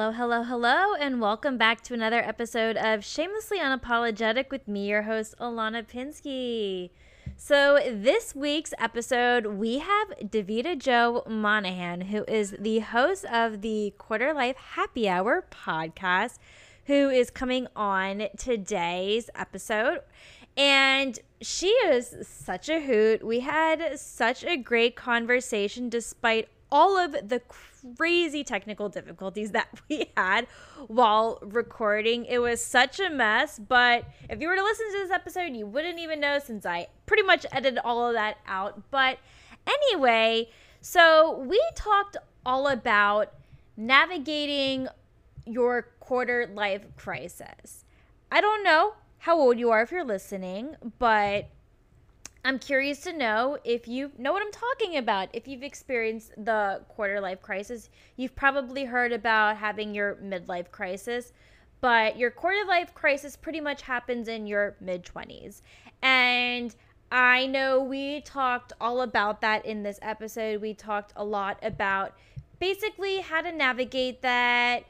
Hello, hello, hello, and welcome back to another episode of Shamelessly Unapologetic with me, your host, Ilana Pinsky. So, this week's episode, we have Davita Jo Monaghan, who is the host of the Quarter Life Happy Hour podcast, who is coming on today's episode. And she is such a hoot. We had such a great conversation despite all of the crazy technical difficulties that we had while recording. It was such a mess, but if you were to listen to this episode, you wouldn't even know since I pretty much edited all of that out. But anyway, so we talked all about navigating your quarter life crisis. I don't know how old you are if you're listening, but I'm curious to know if you know what I'm talking about. If you've experienced the quarter life crisis, you've probably heard about having your midlife crisis, but your quarter life crisis pretty much happens in your mid 20s. And I know we talked all about that in this episode. We talked a lot about basically how to navigate that,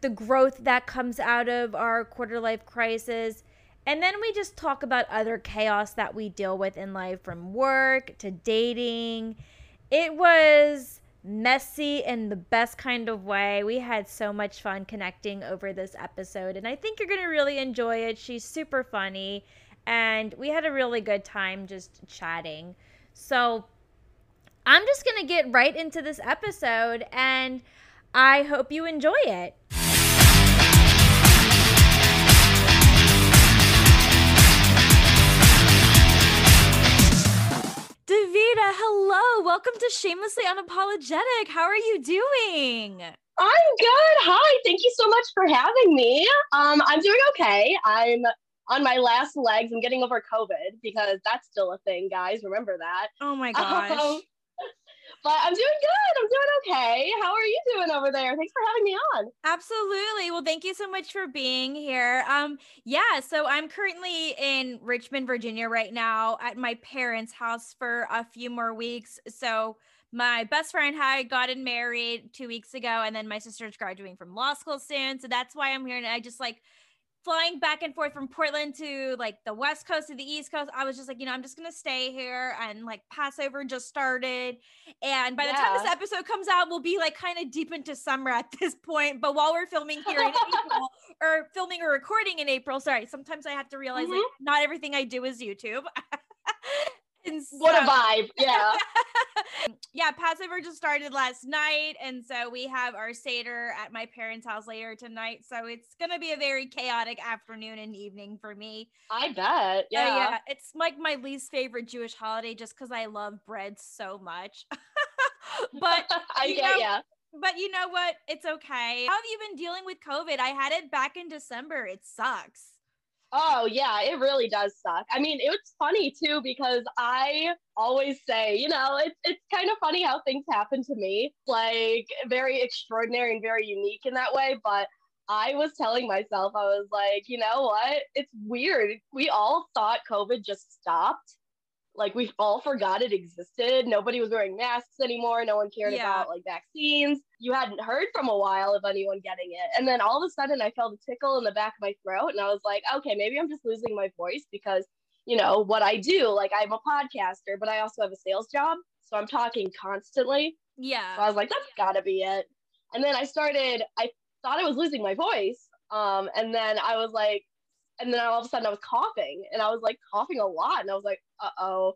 the growth that comes out of our quarter life crisis and then we just talk about other chaos that we deal with in life from work to dating. It was messy in the best kind of way. We had so much fun connecting over this episode, and I think you're going to really enjoy it. She's super funny, and we had a really good time just chatting. So, I'm just going to get right into this episode, and I hope you enjoy it. Hello. Welcome to Shamelessly Unapologetic. How are you doing? I'm good. Hi. Thank you so much for having me. Um, I'm doing okay. I'm on my last legs. I'm getting over COVID because that's still a thing, guys. Remember that. Oh my gosh. Um, but I'm doing good. I'm doing okay. How are you doing over there? Thanks for having me on. Absolutely. Well, thank you so much for being here. Um, yeah, so I'm currently in Richmond, Virginia right now at my parents' house for a few more weeks. So my best friend had gotten married two weeks ago, and then my sister's graduating from law school soon. So that's why I'm here. And I just like flying back and forth from Portland to like the west coast to the east coast, I was just like, you know, I'm just gonna stay here and like Passover just started. And by yeah. the time this episode comes out, we'll be like kind of deep into summer at this point. But while we're filming here in April or filming or recording in April, sorry, sometimes I have to realize mm-hmm. like not everything I do is YouTube. So, what a vibe. Yeah. yeah, Passover just started last night. And so we have our Seder at my parents' house later tonight. So it's going to be a very chaotic afternoon and evening for me. I bet. Yeah. Uh, yeah. It's like my least favorite Jewish holiday just because I love bread so much. but I get yeah. But you know what? It's okay. How have you been dealing with COVID? I had it back in December. It sucks. Oh yeah, it really does suck. I mean, it's funny too because I always say, you know, it's it's kind of funny how things happen to me, like very extraordinary and very unique in that way. But I was telling myself, I was like, you know what? It's weird. We all thought COVID just stopped like we all forgot it existed. Nobody was wearing masks anymore. No one cared yeah. about like vaccines. You hadn't heard from a while of anyone getting it. And then all of a sudden I felt a tickle in the back of my throat and I was like, okay, maybe I'm just losing my voice because, you know, what I do, like I'm a podcaster, but I also have a sales job. So I'm talking constantly. Yeah. So I was like, that's gotta be it. And then I started, I thought I was losing my voice. Um, and then I was like, and then all of a sudden I was coughing and I was like coughing a lot and I was like, uh oh,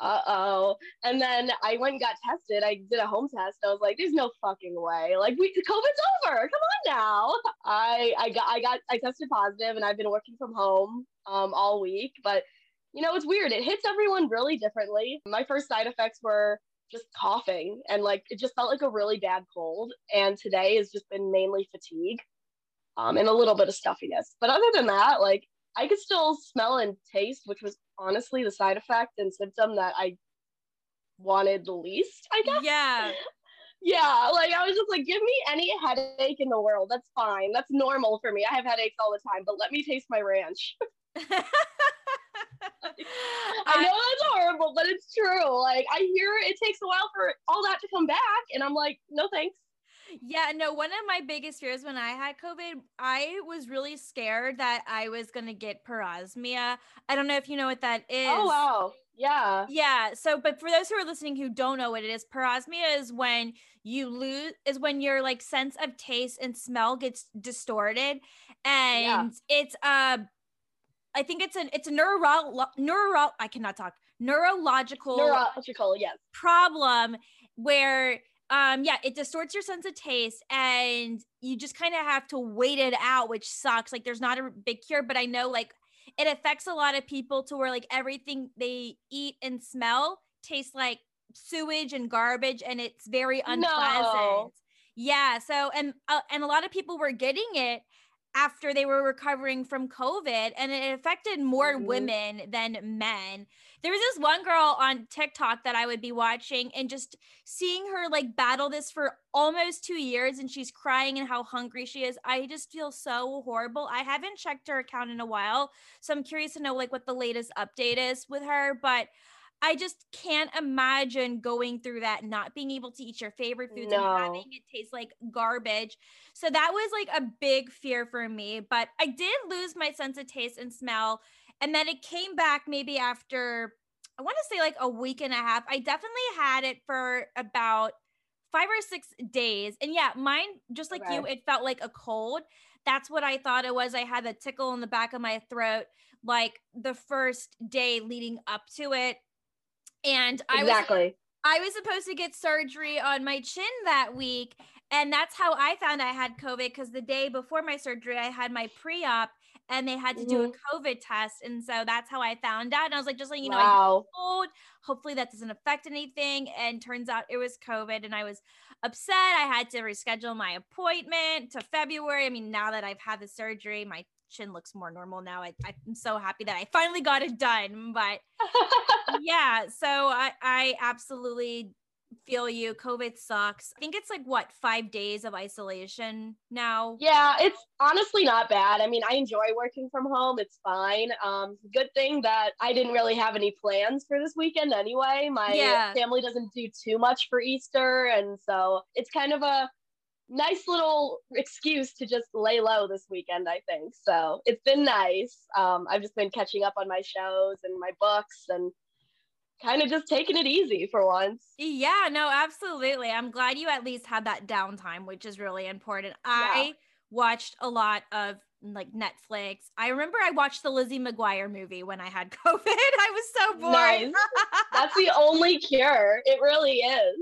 uh oh. And then I went and got tested. I did a home test. I was like, there's no fucking way. Like we COVID's over. Come on now. I I got I got I tested positive and I've been working from home um all week. But you know, it's weird. It hits everyone really differently. My first side effects were just coughing and like it just felt like a really bad cold. And today has just been mainly fatigue um, and a little bit of stuffiness. But other than that, like I could still smell and taste, which was honestly the side effect and symptom that I wanted the least, I guess. Yeah. yeah, like I was just like, give me any headache in the world. That's fine. That's normal for me. I have headaches all the time, but let me taste my ranch. I know that's horrible, but it's true. Like I hear it takes a while for all that to come back, and I'm like, no thanks. Yeah, no, one of my biggest fears when I had COVID, I was really scared that I was going to get parosmia. I don't know if you know what that is. Oh, wow. Yeah. Yeah. So, but for those who are listening who don't know what it is, parosmia is when you lose, is when your like sense of taste and smell gets distorted. And yeah. it's, uh, I think it's an, it's a neuro, neuro, I cannot talk, neurological, neurological, yes. Problem where um yeah it distorts your sense of taste and you just kind of have to wait it out which sucks like there's not a big cure but i know like it affects a lot of people to where like everything they eat and smell tastes like sewage and garbage and it's very unpleasant no. yeah so and uh, and a lot of people were getting it after they were recovering from COVID and it affected more mm-hmm. women than men. There was this one girl on TikTok that I would be watching and just seeing her like battle this for almost two years and she's crying and how hungry she is. I just feel so horrible. I haven't checked her account in a while. So I'm curious to know like what the latest update is with her. But I just can't imagine going through that, not being able to eat your favorite foods no. and having it taste like garbage. So that was like a big fear for me. But I did lose my sense of taste and smell. And then it came back maybe after, I want to say like a week and a half. I definitely had it for about five or six days. And yeah, mine, just like okay. you, it felt like a cold. That's what I thought it was. I had a tickle in the back of my throat like the first day leading up to it and I exactly. was I was supposed to get surgery on my chin that week. And that's how I found I had COVID because the day before my surgery, I had my pre op and they had to do a mm-hmm. COVID test. And so that's how I found out. And I was like, just like, you know, wow. I Hopefully that doesn't affect anything. And turns out it was COVID. And I was upset. I had to reschedule my appointment to February. I mean, now that I've had the surgery, my chin looks more normal now. I, I'm so happy that I finally got it done. But yeah, so I, I absolutely feel you. COVID sucks. I think it's like what, five days of isolation now? Yeah, it's honestly not bad. I mean, I enjoy working from home. It's fine. Um, good thing that I didn't really have any plans for this weekend anyway. My yeah. family doesn't do too much for Easter. And so it's kind of a nice little excuse to just lay low this weekend, I think. So it's been nice. Um, I've just been catching up on my shows and my books and kind of just taking it easy for once. Yeah, no, absolutely. I'm glad you at least had that downtime, which is really important. I yeah. watched a lot of like Netflix. I remember I watched the Lizzie McGuire movie when I had COVID. I was so bored. Nice. That's the only cure. It really is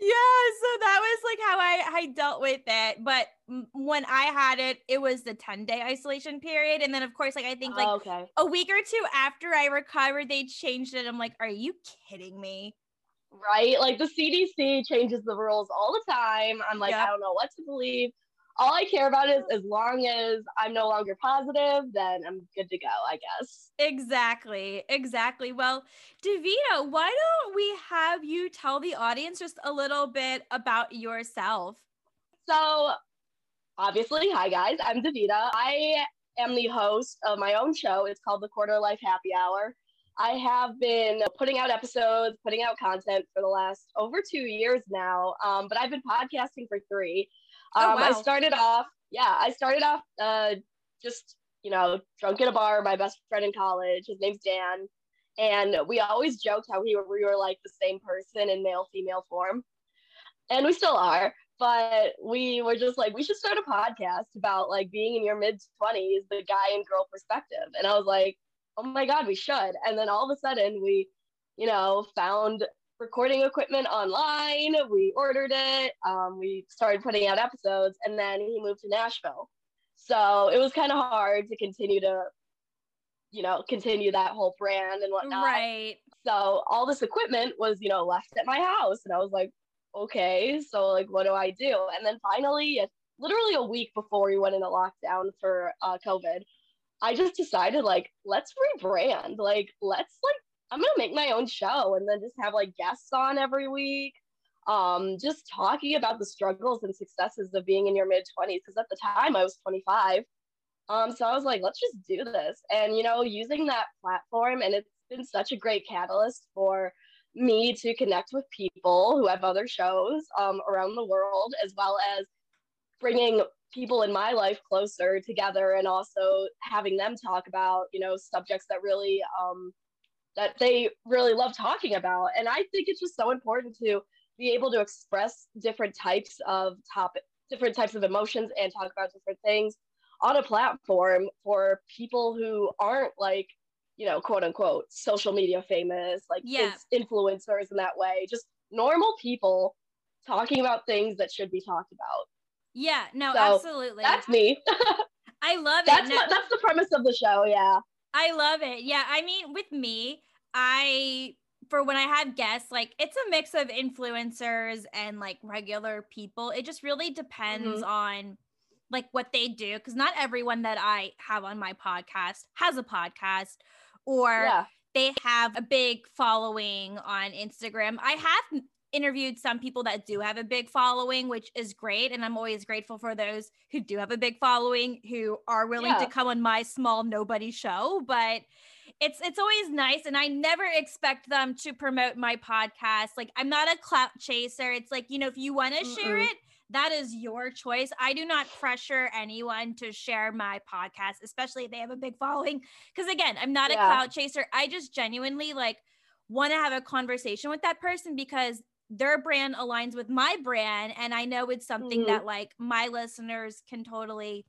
yeah so that was like how i i dealt with it but when i had it it was the 10 day isolation period and then of course like i think like oh, okay. a week or two after i recovered they changed it i'm like are you kidding me right like the cdc changes the rules all the time i'm like yep. i don't know what to believe all I care about is as long as I'm no longer positive, then I'm good to go, I guess. Exactly. Exactly. Well, Davita, why don't we have you tell the audience just a little bit about yourself? So, obviously, hi guys, I'm Davita. I am the host of my own show. It's called the Quarter Life Happy Hour. I have been putting out episodes, putting out content for the last over two years now, um, but I've been podcasting for three. Oh, um, wow. I started off, yeah, I started off uh, just, you know, drunk in a bar, my best friend in college. His name's Dan. And we always joked how we were, we were like the same person in male female form. And we still are. But we were just like, we should start a podcast about like being in your mid 20s, the guy and girl perspective. And I was like, oh my God, we should. And then all of a sudden, we, you know, found recording equipment online. We ordered it. Um, we started putting out episodes, and then he moved to Nashville. So it was kind of hard to continue to, you know, continue that whole brand and whatnot. Right. So all this equipment was, you know, left at my house, and I was like, okay, so like, what do I do? And then finally, literally a week before we went into lockdown for uh, COVID, I just decided like, let's rebrand. Like, let's like I'm gonna make my own show and then just have like guests on every week. Um, just talking about the struggles and successes of being in your mid 20s because at the time I was 25. Um, so I was like, let's just do this. And you know, using that platform and it's been such a great catalyst for me to connect with people who have other shows um, around the world, as well as bringing people in my life closer together and also having them talk about, you know, subjects that really um, that they really love talking about. And I think it's just so important to be able to express different types of topic, different types of emotions and talk about different things on a platform for people who aren't like you know quote unquote social media famous like Yeah. influencers in that way just normal people talking about things that should be talked about Yeah, no, So, absolutely. that's me I love it. that's No- what, that's the premise of the show yeah I love it. Yeah, I mean, with me, I for when I have guests, like it's a mix of influencers and like regular people. It just really depends mm-hmm. on like what they do because not everyone that I have on my podcast has a podcast or yeah they have a big following on Instagram. I have interviewed some people that do have a big following, which is great. And I'm always grateful for those who do have a big following who are willing Yeah. to come on my small nobody show. But it's it's always nice and I never expect them to promote my podcast. Like I'm not a clout chaser. It's like, you know, if you want to share it, that is your choice. I do not pressure anyone to share my podcast, especially if they have a big following. Because again, I'm not a Yeah. clout chaser. I just genuinely like want to have a conversation with that person because their brand aligns with my brand. And I know it's something Mhm. that like my listeners can totally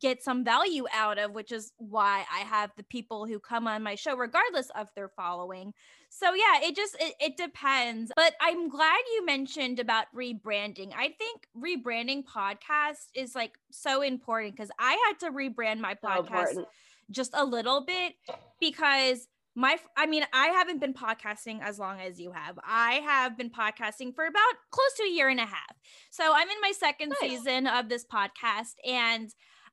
get some value out of, which is why I have the people who come on my show, regardless of their following. So yeah, it just it, it depends. But I'm glad you mentioned about rebranding. I think rebranding podcast is like so important because I had to rebrand my podcast important just a little bit because my I mean I haven't been podcasting as long as you have. I have been podcasting for about close to a year and a half. So I'm in my second Nice. season of this podcast and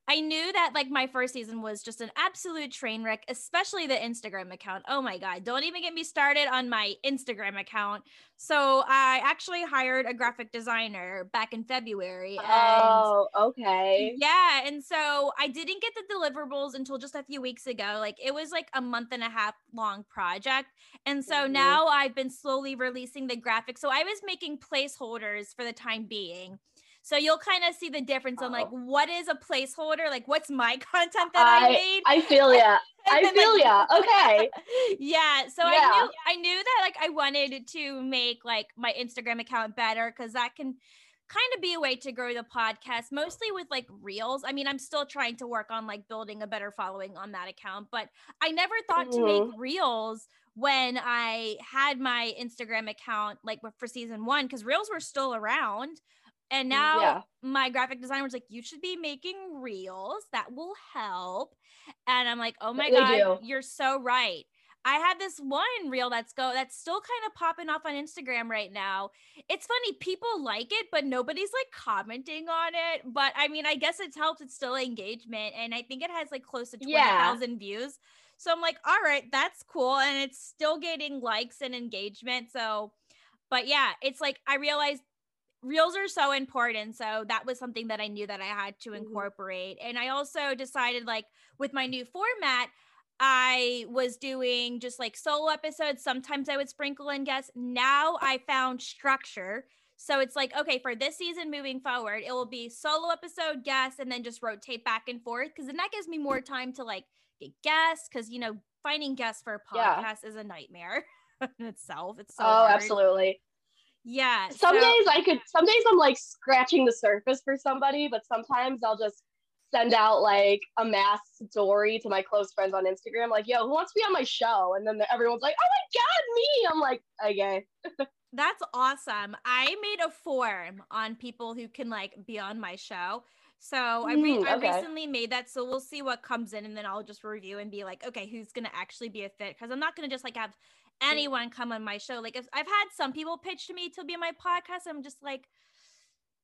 I knew that like my first season was just an absolute train wreck, especially the Instagram account. Oh my God, don't even get me started on my Instagram account. So I actually hired a graphic designer back in February. And oh okay yeah. And so I didn't get the deliverables until just a few weeks ago. Like it was like a month and a half long project. And so Mhm. now I've been slowly releasing the graphics. So I was making placeholders for the time being. So you'll kind of see the difference on like Oh. what is a placeholder? Like what's my content that I, I- made? i feel yeah. I feel like- ya okay yeah so i knew i knew that like i wanted to make like my instagram account better because that can kind of be a way to grow the podcast mostly with like reels i mean i'm still trying to work on like building a better following on that account but i never thought to make mm-hmm. reels when i had my instagram account like for season one because reels were still around and mm, now Yeah. my graphic designer was like you should be making reels that will help and i'm like oh my They god do. you're so right I had this one reel that's go that's still kind of popping off on Instagram right now. It's funny, people like it, but nobody's like commenting on it. But I mean, I guess it's helped. It's still engagement, and I think it has like close to twenty Yeah. views. So I'm like, all right, that's cool, and it's still getting likes and engagement. So, but yeah, it's like I realized reels are so important so that was something that i knew that i had to Mhm. incorporate and i also decided like with my new format i was doing just like solo episodes sometimes i would sprinkle in guests now i found structure so it's like okay for this season moving forward it will be solo episode guests and then just rotate back and forth because then that gives me more time to like get guests because you know finding guests for a Yeah. podcast is a nightmare in itself it's so oh hard. absolutely yeah some so- days I could some days I'm like scratching the surface for somebody, but sometimes I'll just send out like a mass story to my close friends on Instagram, like, yo, who wants to be on my show? And then everyone's like, oh my god, me. I'm like, okay. That's awesome. I made a form on people who can like be on my show. So I, re- Mm, I recently made that. So we'll see what comes in and then I'll just review and be like, okay, who's going to actually be a fit? Because I'm not going to just like have anyone come on my show. Like if I've had some people pitch to me to be on my podcast, I'm just like,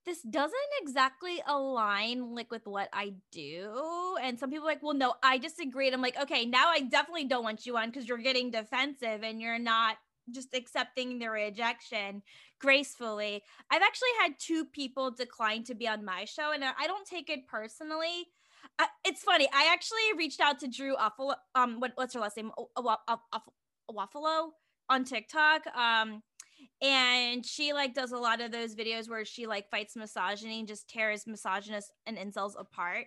this doesn't exactly align like with what I do. And some people like, well, no, I disagree. And I'm like, okay, now I definitely don't want you on because you're getting defensive and you're not just accepting the rejection gracefully. I've actually had two people decline to be on my show, and I don't take it personally. It's funny. I actually reached out to Drew Afualo. Um, what, what's her last name? O- O- O- O- Waffalo. on TikTok. Um, and she like does a lot of those videos where she like fights misogyny and just tears misogynists and incels apart.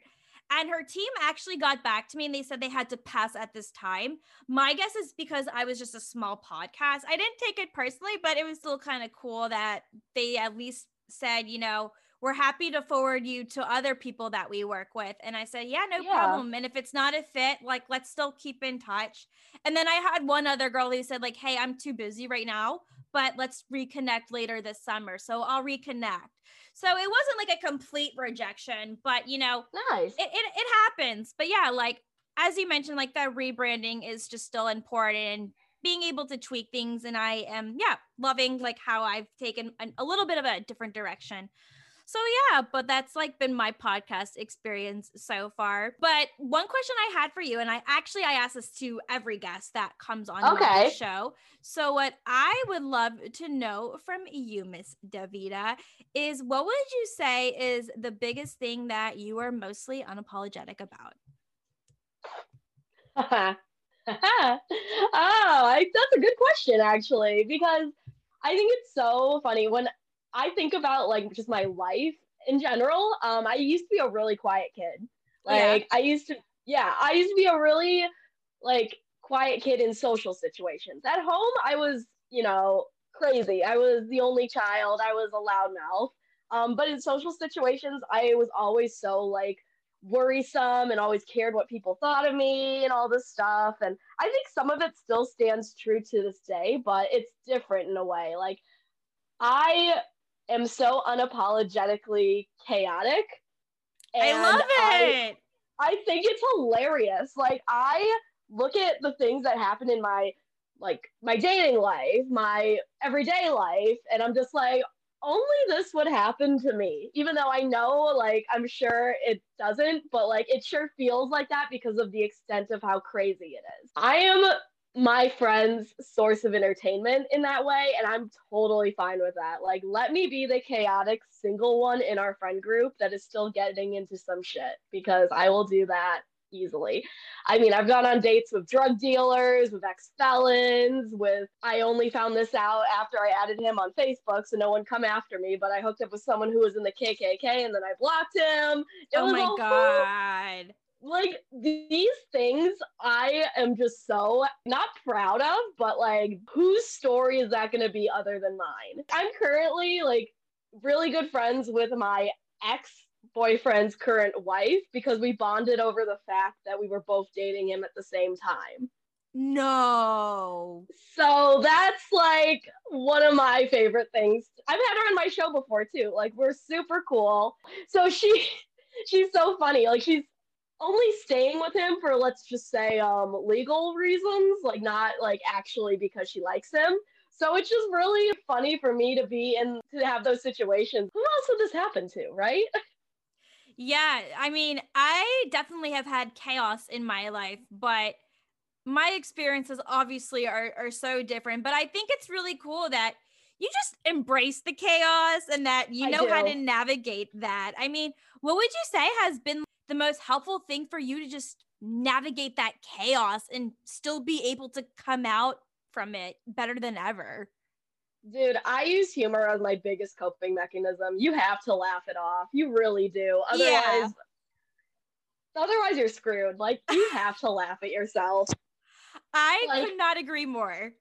And her team actually got back to me and they said they had to pass at this time. My guess is because I was just a small podcast. I didn't take it personally, but it was still kind of cool that they at least said, you know, we're happy to forward you to other people that we work with. And I said, yeah, no yeah. problem. And if it's not a fit, like, let's still keep in touch. And then I had one other girl who said, like, hey, I'm too busy right now, but let's reconnect later this summer. So I'll reconnect. So it wasn't like a complete rejection, but you know, nice. It, it, it happens. But yeah, like, as you mentioned, like that rebranding is just still important and being able to tweak things. And I am, yeah, loving like how I've taken a, a little bit of a different direction. So yeah, but that's like been my podcast experience so far. But one question I had for you, and I actually I ask this to every guest that comes on okay. the show. So what I would love to know from you, Miss Davita, is what would you say is the biggest thing that you are mostly unapologetic about? oh, I, that's a good question actually, because I think it's so funny when I think about like just my life in general. Um, I used to be a really quiet kid. Like yeah. I used to, yeah, I used to be a really like quiet kid in social situations. At home, I was, you know, crazy. I was the only child. I was a loudmouth. Um, but in social situations, I was always so like worrisome and always cared what people thought of me and all this stuff. And I think some of it still stands true to this day, but it's different in a way. Like I am so unapologetically chaotic. I love it. I, I think it's hilarious. Like I look at the things that happen in my like my dating life, my everyday life, and I'm just like, only this would happen to me. Even though I know, like, I'm sure it doesn't, but like, it sure feels like that because of the extent of how crazy it is. I am my friend's source of entertainment in that way and i'm totally fine with that. Like let me be the chaotic single one in our friend group that is still getting into some shit because i will do that easily. I mean i've gone on dates with drug dealers with ex-felons with i only found this out after i added him on facebook so no one come after me but i hooked up with someone who was in the kkk and then i blocked him. It oh my god like these things I am just so not proud of, but like whose story is that going to be other than mine? I'm currently like really good friends with my ex boyfriend's current wife because we bonded over the fact that we were both dating him at the same time. No. So that's like one of my favorite things. I've had her on my show before too. Like we're super cool. So she she's so funny. Like she's only staying with him for let's just say um legal reasons, like not like actually because she likes him. So it's just really funny for me to be in to have those situations. Who else would this happen to, right? Yeah, I mean, I definitely have had chaos in my life, but my experiences obviously are, are so different. But I think it's really cool that you just embrace the chaos and that you know how to navigate that. I mean, what would you say has been the most helpful thing for you to just navigate that chaos and still be able to come out from it better than ever? Dude, I use humor as my biggest coping mechanism. You have to laugh it off. You really do. Otherwise, yeah. otherwise you're screwed. Like you have to laugh at yourself. I like, could not agree more.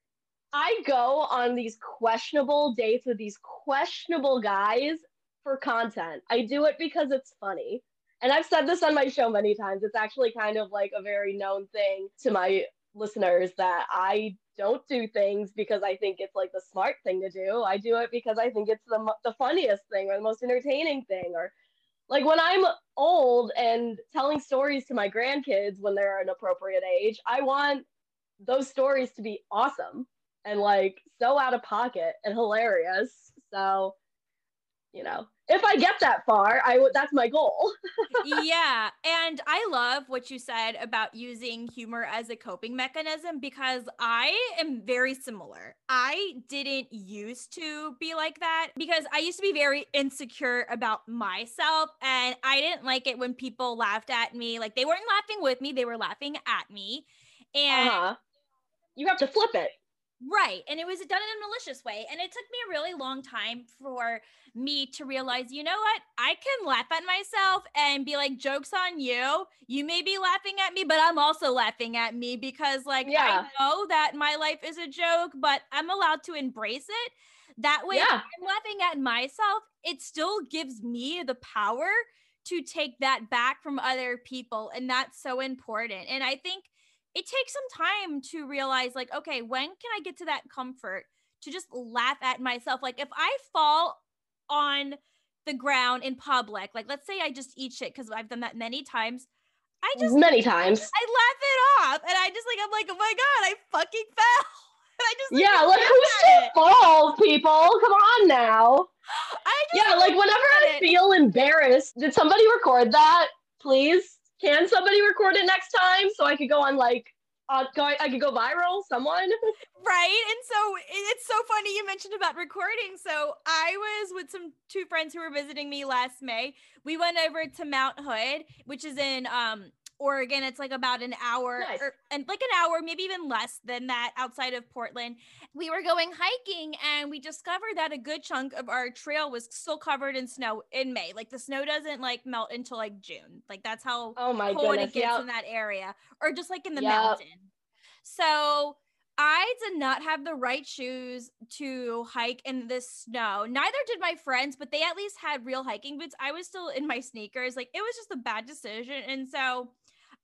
I go on these questionable dates with these questionable guys for content. I do it because it's funny and I've said this on my show many times. It's actually kind of like a very known thing to my listeners that I don't do things because I think it's like the smart thing to do. I do it because I think it's the the funniest thing or the most entertaining thing or like when I'm old and telling stories to my grandkids when they're an appropriate age, I want those stories to be awesome and like so out of pocket and hilarious. So, you know, if I get that far, I would that's my goal. yeah, and I love what you said about using humor as a coping mechanism because I am very similar. I didn't used to be like that because I used to be very insecure about myself and I didn't like it when people laughed at me. Like they weren't laughing with me, they were laughing at me. And uh-huh. you have to flip it. Right. And it was done in a malicious way. And it took me a really long time for me to realize, you know what? I can laugh at myself and be like, joke's on you. You may be laughing at me, but I'm also laughing at me because, like, Yeah. I know that my life is a joke, but I'm allowed to embrace it. That way, Yeah. I'm laughing at myself, it still gives me the power to take that back from other people. And that's so important. And I think it takes some time to realize like okay when can i get to that comfort to just laugh at myself like if i fall on the ground in public like let's say i just eat shit because i've done that many times i just Many times. i laugh it off and i just like i'm like oh my god i fucking fell and i just like, Yeah, like who's to fall, people? Come on now. I just Yeah, like whenever I feel embarrassed, did somebody record that? Please, can somebody record it next time so I could go on like, uh, I could go viral? Someone? Right. And so it's so funny you mentioned about recording. So I was with some two friends who were visiting me last May. We went over to Mount Hood, which is in um Oregon. It's like about an hour Nice. or, and like an hour, maybe even less than that outside of Portland. We were going hiking and we discovered that a good chunk of our trail was still covered in snow in May. Like the snow doesn't like melt until like June. Like that's how Oh my cold goodness. it gets Yeah. in that area or just like in the Yep. mountain. So I did not have the right shoes to hike in the snow. Neither did my friends, but they at least had real hiking boots. I was still in my sneakers. Like it was just a bad decision. And so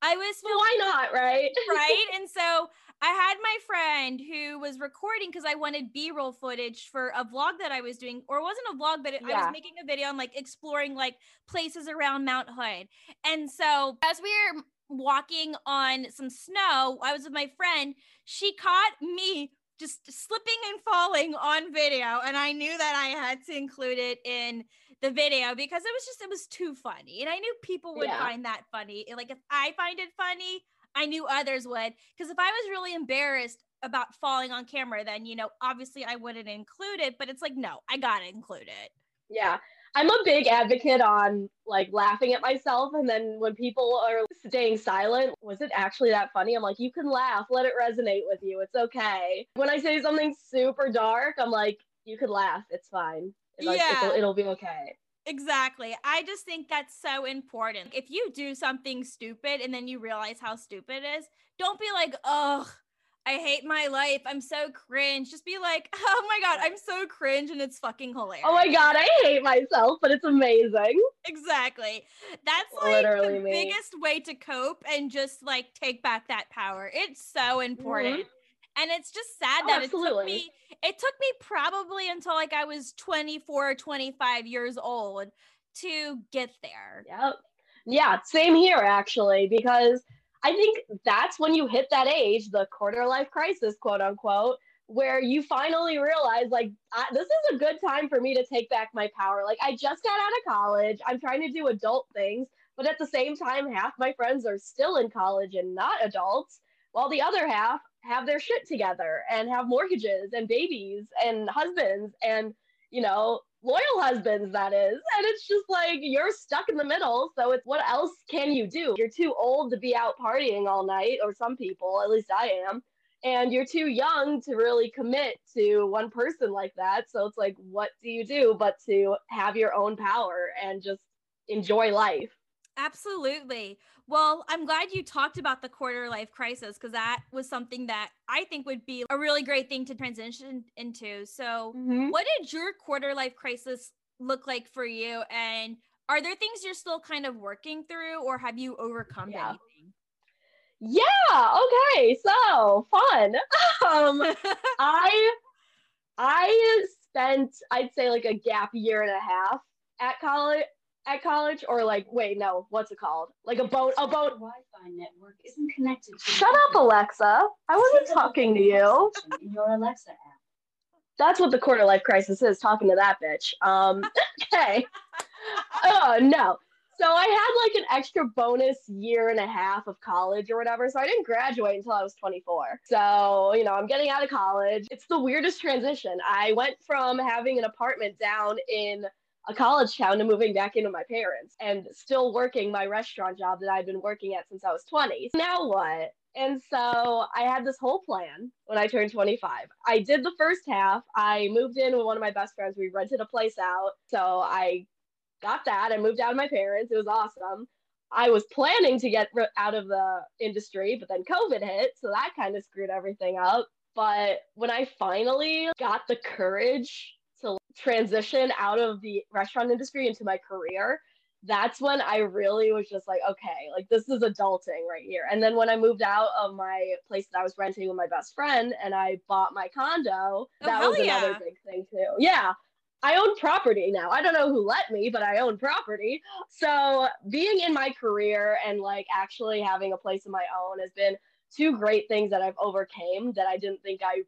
I was Well, why not, right? right? And so I had my friend who was recording because I wanted B roll footage for a vlog that I was doing, or it wasn't a vlog, but it, I was making a video on like exploring like places around Mount Hood. And so as we were walking on some snow, I was with my friend. She caught me just slipping and falling on video, and I knew that I had to include it in the video because it was just it was too funny and i knew people would Yeah. find that funny like if i find it funny i knew others would because if i was really embarrassed about falling on camera then you know obviously i wouldn't include it but it's like no i gotta include it Yeah. I'm a big advocate on like laughing at myself. And then when people are staying silent, was it actually that funny? I'm like, you can laugh, let it resonate with you. It's okay. When I say something super dark, I'm like, you could laugh. It's fine. Like, Yeah. It'll, it'll be okay. exactly i just think that's so important if you do something stupid and then you realize how stupid it is don't be like ugh I hate my life. I'm so cringe. Just be like, oh my God, I'm so cringe and it's fucking hilarious. Oh my God, I hate myself, but it's amazing. Exactly. That's like Literally the me. biggest way to cope and just like take back that power. It's so important. And it's just sad Mm-hmm. Oh, that it took me it took me probably until like I was 24 or 25 years old to get there. Yep. Yeah, same here actually, because I think that's when you hit that age, the quarter life crisis, quote unquote, where you finally realize, like, I, this is a good time for me to take back my power. Like, I just got out of college, I'm trying to do adult things, but at the same time, half my friends are still in college and not adults, while the other half have their shit together and have mortgages and babies and husbands and, you know, loyal husbands that is. And it's just like you're stuck in the middle so it's what else can you do? You're too old to be out partying all night or some people at least i am. And you're too young to really commit to one person like that so it's like what do you do but to have your own power and just enjoy life? Absolutely. Well, I'm glad you talked about the quarter life crisis because that was something that I think would be a really great thing to transition into. So, what did your quarter life crisis look like for you? And are there things you're still kind of working through or have you overcome Yeah. anything? yeah okay so fun um I I spent I'd say like a gap year and a half at college at college or like wait no what's it called like a boat a boat Wi-Fi network isn't connected to. shut up Alexa I wasn't talking to you In your Alexa app. that's what the quarter life crisis is talking to that bitch um okay oh no so I had like an extra bonus year and a half of college or whatever. So I didn't graduate until I was 24. So, you know, I'm getting out of college. It's the weirdest transition. I went from having an apartment down in a college town to moving back in with my parents and still working my restaurant job that I'd been working at since I was 20. Now what? And so I had this whole plan when I turned 25. I did the first half. I moved in with one of my best friends. We rented a place out. So I got that. I moved out of my parents. It was awesome. I was planning to get out of the industry, but then COVID hit. So that kind of screwed everything up. But when I finally got the courage to transition out of the restaurant industry into my career, that's when I really was just like, okay, like this is adulting right here. And then when I moved out of my place that I was renting with my best friend and I bought my condo, Oh, that was another big thing too. Yeah. I own property now. I don't know who let me, but I own property. So being in my career and like actually having a place of my own has been two great things that I've overcame that I didn't think I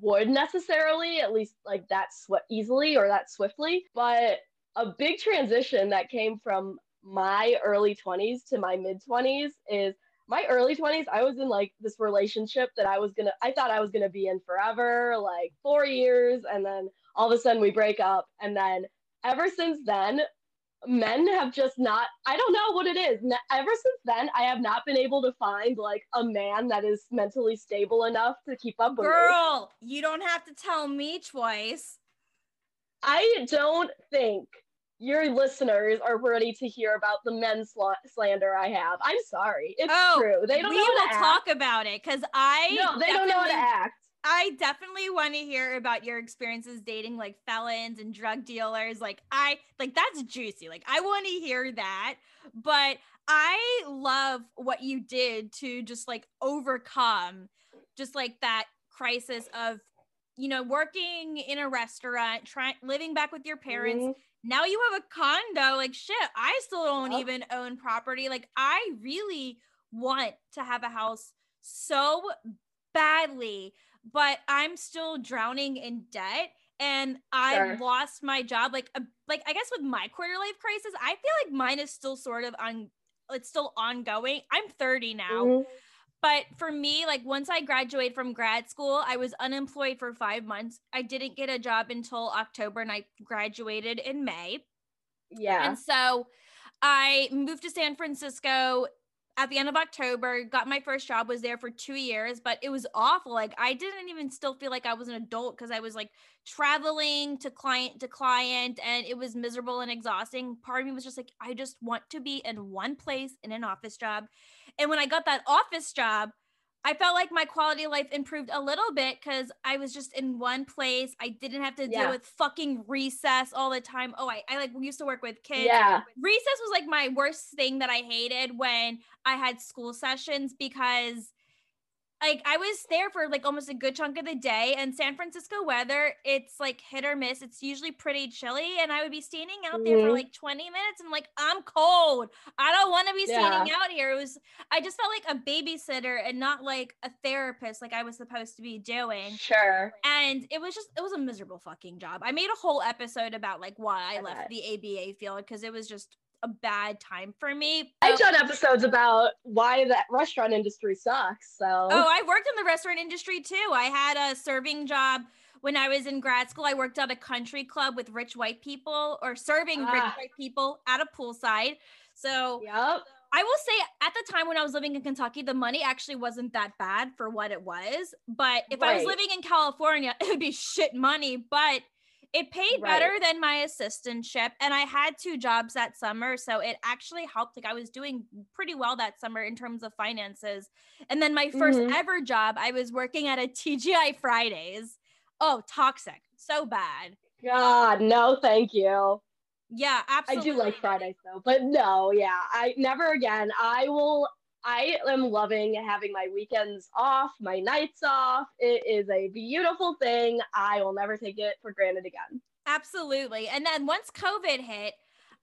would necessarily, at least like that sw- easily or that swiftly. But a big transition that came from my early 20s to my mid 20s is my early 20s i was in like this relationship that i was gonna i thought i was gonna be in forever like four years and then all of a sudden we break up and then ever since then men have just not i don't know what it is ever since then i have not been able to find like a man that is mentally stable enough to keep up with me Girl, you don't have to tell me twice. I don't think your listeners are ready to hear about the men sla- slander I have. I'm sorry. It's Oh, true. They don't we know will talk about it because I No, they don't know how to act. I definitely want to hear about your experiences dating like felons and drug dealers. Like I like that's juicy. Like I want to hear that. But I love what you did to just like overcome just like that crisis of you know working in a restaurant, trying living back with your parents. Mhm. Now you have a condo. Like shit, I still don't Yep. even own property. Like I really want to have a house so badly, but I'm still drowning in debt and I Sure. lost my job. Like, uh, like I guess with my quarter life crisis, I feel like mine is still sort of on. It's still ongoing. I'm 30 now, Mhm. but for me, like once I graduated from grad school, I was unemployed for five months. I didn't get a job until October, and I graduated in May. Yeah. And so I moved to San Francisco at the end of October, got my first job, was there for two years, but it was awful. Like I didn't even still feel like I was an adult because I was like traveling to client to client and it was miserable and exhausting. Part of me was just like, I just want to be in one place in an office job. And when I got that office job, I felt like my quality of life improved a little bit because I was just in one place. I didn't have to deal Yeah. with fucking recess all the time. Oh, I, I like we used to work with kids. Yeah. Recess was like my worst thing that I hated when I had school sessions because like I was there for like almost a good chunk of the day and San Francisco weather, it's like hit or miss. It's usually pretty chilly and I would be standing out there for Mhm. like 20 minutes and like, I'm cold. I don't want to be standing Yeah. out here. It was I just felt like a babysitter and not like a therapist like I was supposed to be doing Sure. and it was just it was a miserable fucking job. I made a whole episode about like why I, I left bet. the ABA field because it was just a bad time for me. I've done episodes about why the restaurant industry sucks. So oh, I worked in the restaurant industry too. I had a serving job when I was in grad school. I worked at a country club with rich white people or serving rich Ah. white people at a poolside. So Yep. I will say at the time when I was living in Kentucky, the money actually wasn't that bad for what it was. But if I was living in California, it would be shit money. But it paid Right. better than my assistantship. And I had two jobs that summer. So it actually helped. Like I was doing pretty well that summer in terms of finances. And then my 1st Mhm. ever job, I was working at a TGI Fridays. Oh, toxic. So bad. God, no, thank you. Yeah, absolutely. I do like Fridays though, but no, yeah, I never again. I will. I am loving having my weekends off, my nights off. It is a beautiful thing. I will never take it for granted again. Absolutely. And then once COVID hit,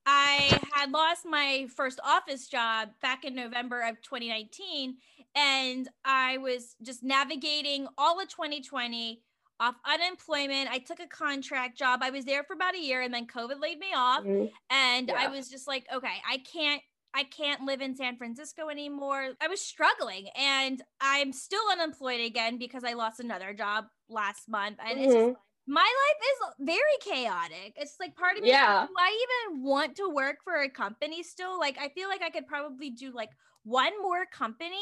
I had lost my first office job back in November of 2019. And I was just navigating all of 2020 off unemployment. I took a contract job. I was there for about a year and then COVID laid me off. Mhm. And I was just like, okay, I can't. I can't live in San Francisco anymore. I was struggling and I'm still unemployed again because I lost another job last month. And it's just Mhm. my life is very chaotic. It's like part of me, Yeah. do I even want to work for a company still? Like, I feel like I could probably do like one more company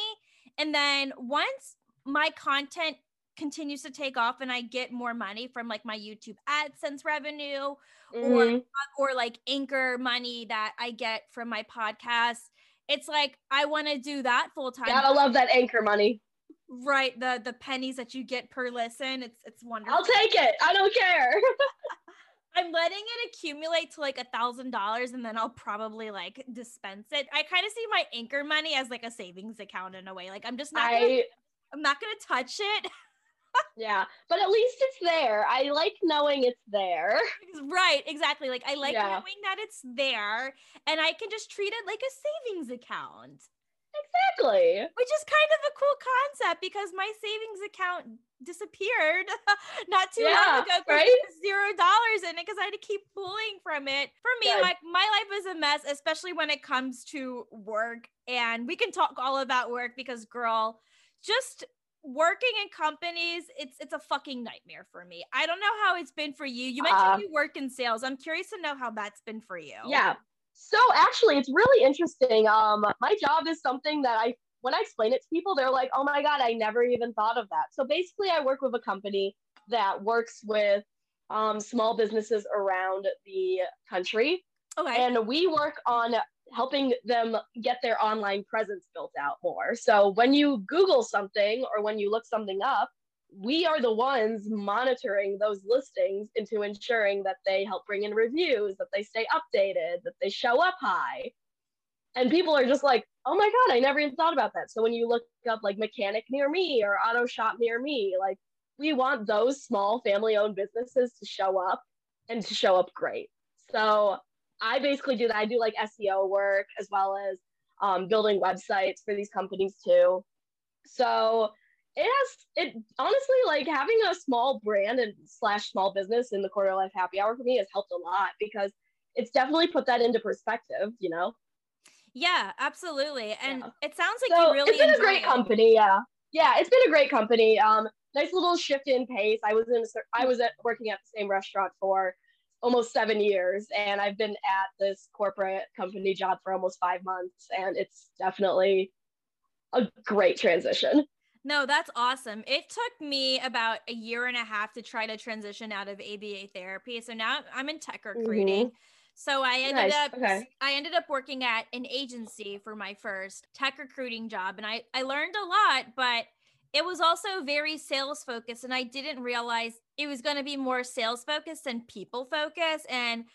And then once my content continues to take off and I get more money from like my YouTube AdSense revenue Mhm. or like anchor money that I get from my podcast, it's like I want to do that full time. Gotta love that anchor money. Right, the the pennies that you get per listen, it's it's wonderful. I'll take it. I don't care. I'm letting it accumulate to like a thousand dollars and then I'll probably like dispense it. I kind of see my anchor money as like a savings account in a way. Like I'm just not gonna, I'm not gonna touch it. yeah, but at least it's there. I like knowing it's there. right, exactly. Like I like Yeah. knowing that it's there and I can just treat it like a savings account. Exactly. Which is kind of a cool concept because my savings account disappeared not too Yeah, long ago. right? Zero dollars in it because I had to keep pulling from it. For me, Good. like my life is a mess, especially when it comes to work. And we can talk all about work because, girl, just working in companies, it's it's a fucking nightmare for me. I don't know how it's been for you. You mentioned Uh, you work in sales. I'm curious to know how that's been for you. Yeah. So actually, it's really interesting. Um, my job is something that I, when I explain it to people, they're like, "Oh my god, I never even thought of that." So basically, I work with a company that works with um, small businesses around the country, Okay. and we work on helping them get their online presence built out more. So when you Google something or when you look something up, we are the ones monitoring those listings into ensuring that they help bring in reviews, that they stay updated, that they show up high. And people are just like, oh my God, I never even thought about that. So when you look up like mechanic near me or auto shop near me, like we want those small family owned businesses to show up and to show up great. So I basically do that. I do like SEO work as well as um, building websites for these companies too. So it has it honestly like having a small brand and slash small business in the quarter life happy hour for me has helped a lot because it's definitely put that into perspective, you know. Yeah, absolutely. And Yeah. it sounds like so you really it's been a great it. company, yeah. Yeah, it's been a great company. Um, nice little shift in pace. I was in I was at, working at the same restaurant for almost seven years, and I've been at this corporate company job for almost five months, and it's definitely a great transition. No, that's awesome. It took me about a year and a half to try to transition out of ABA therapy. So now I'm in tech recruiting. So I ended Mm-hmm. Nice, up okay. I ended up working at an agency for my first tech recruiting job and I I learned a lot, but it was also very sales focused and I didn't realize it was going to be more sales focused than people focused and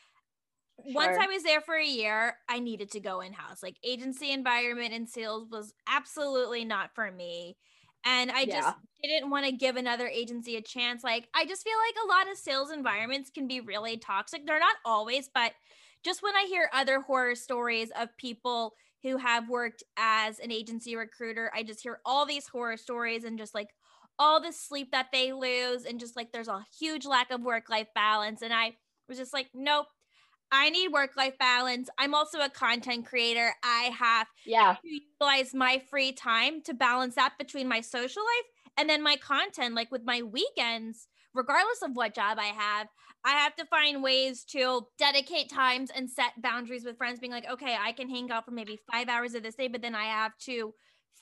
once I was there for a year, I needed to go in house. Like agency environment and sales was absolutely not for me. And I just didn't want to give another agency a chance. Like, I just feel like a lot of sales environments can be really toxic. They're not always, but just when I hear other horror stories of people who have worked as an agency recruiter, I just hear all these horror stories and just like all the sleep that they lose, and just like there's a huge lack of work life balance. And I was just like, nope, I need work life balance. I'm also a content creator. I have Yeah, to utilize my free time to balance that between my social life and then my content like with my weekends regardless of what job i have i have to find ways to dedicate times and set boundaries with friends being like okay i can hang out for maybe five hours of this day but then i have to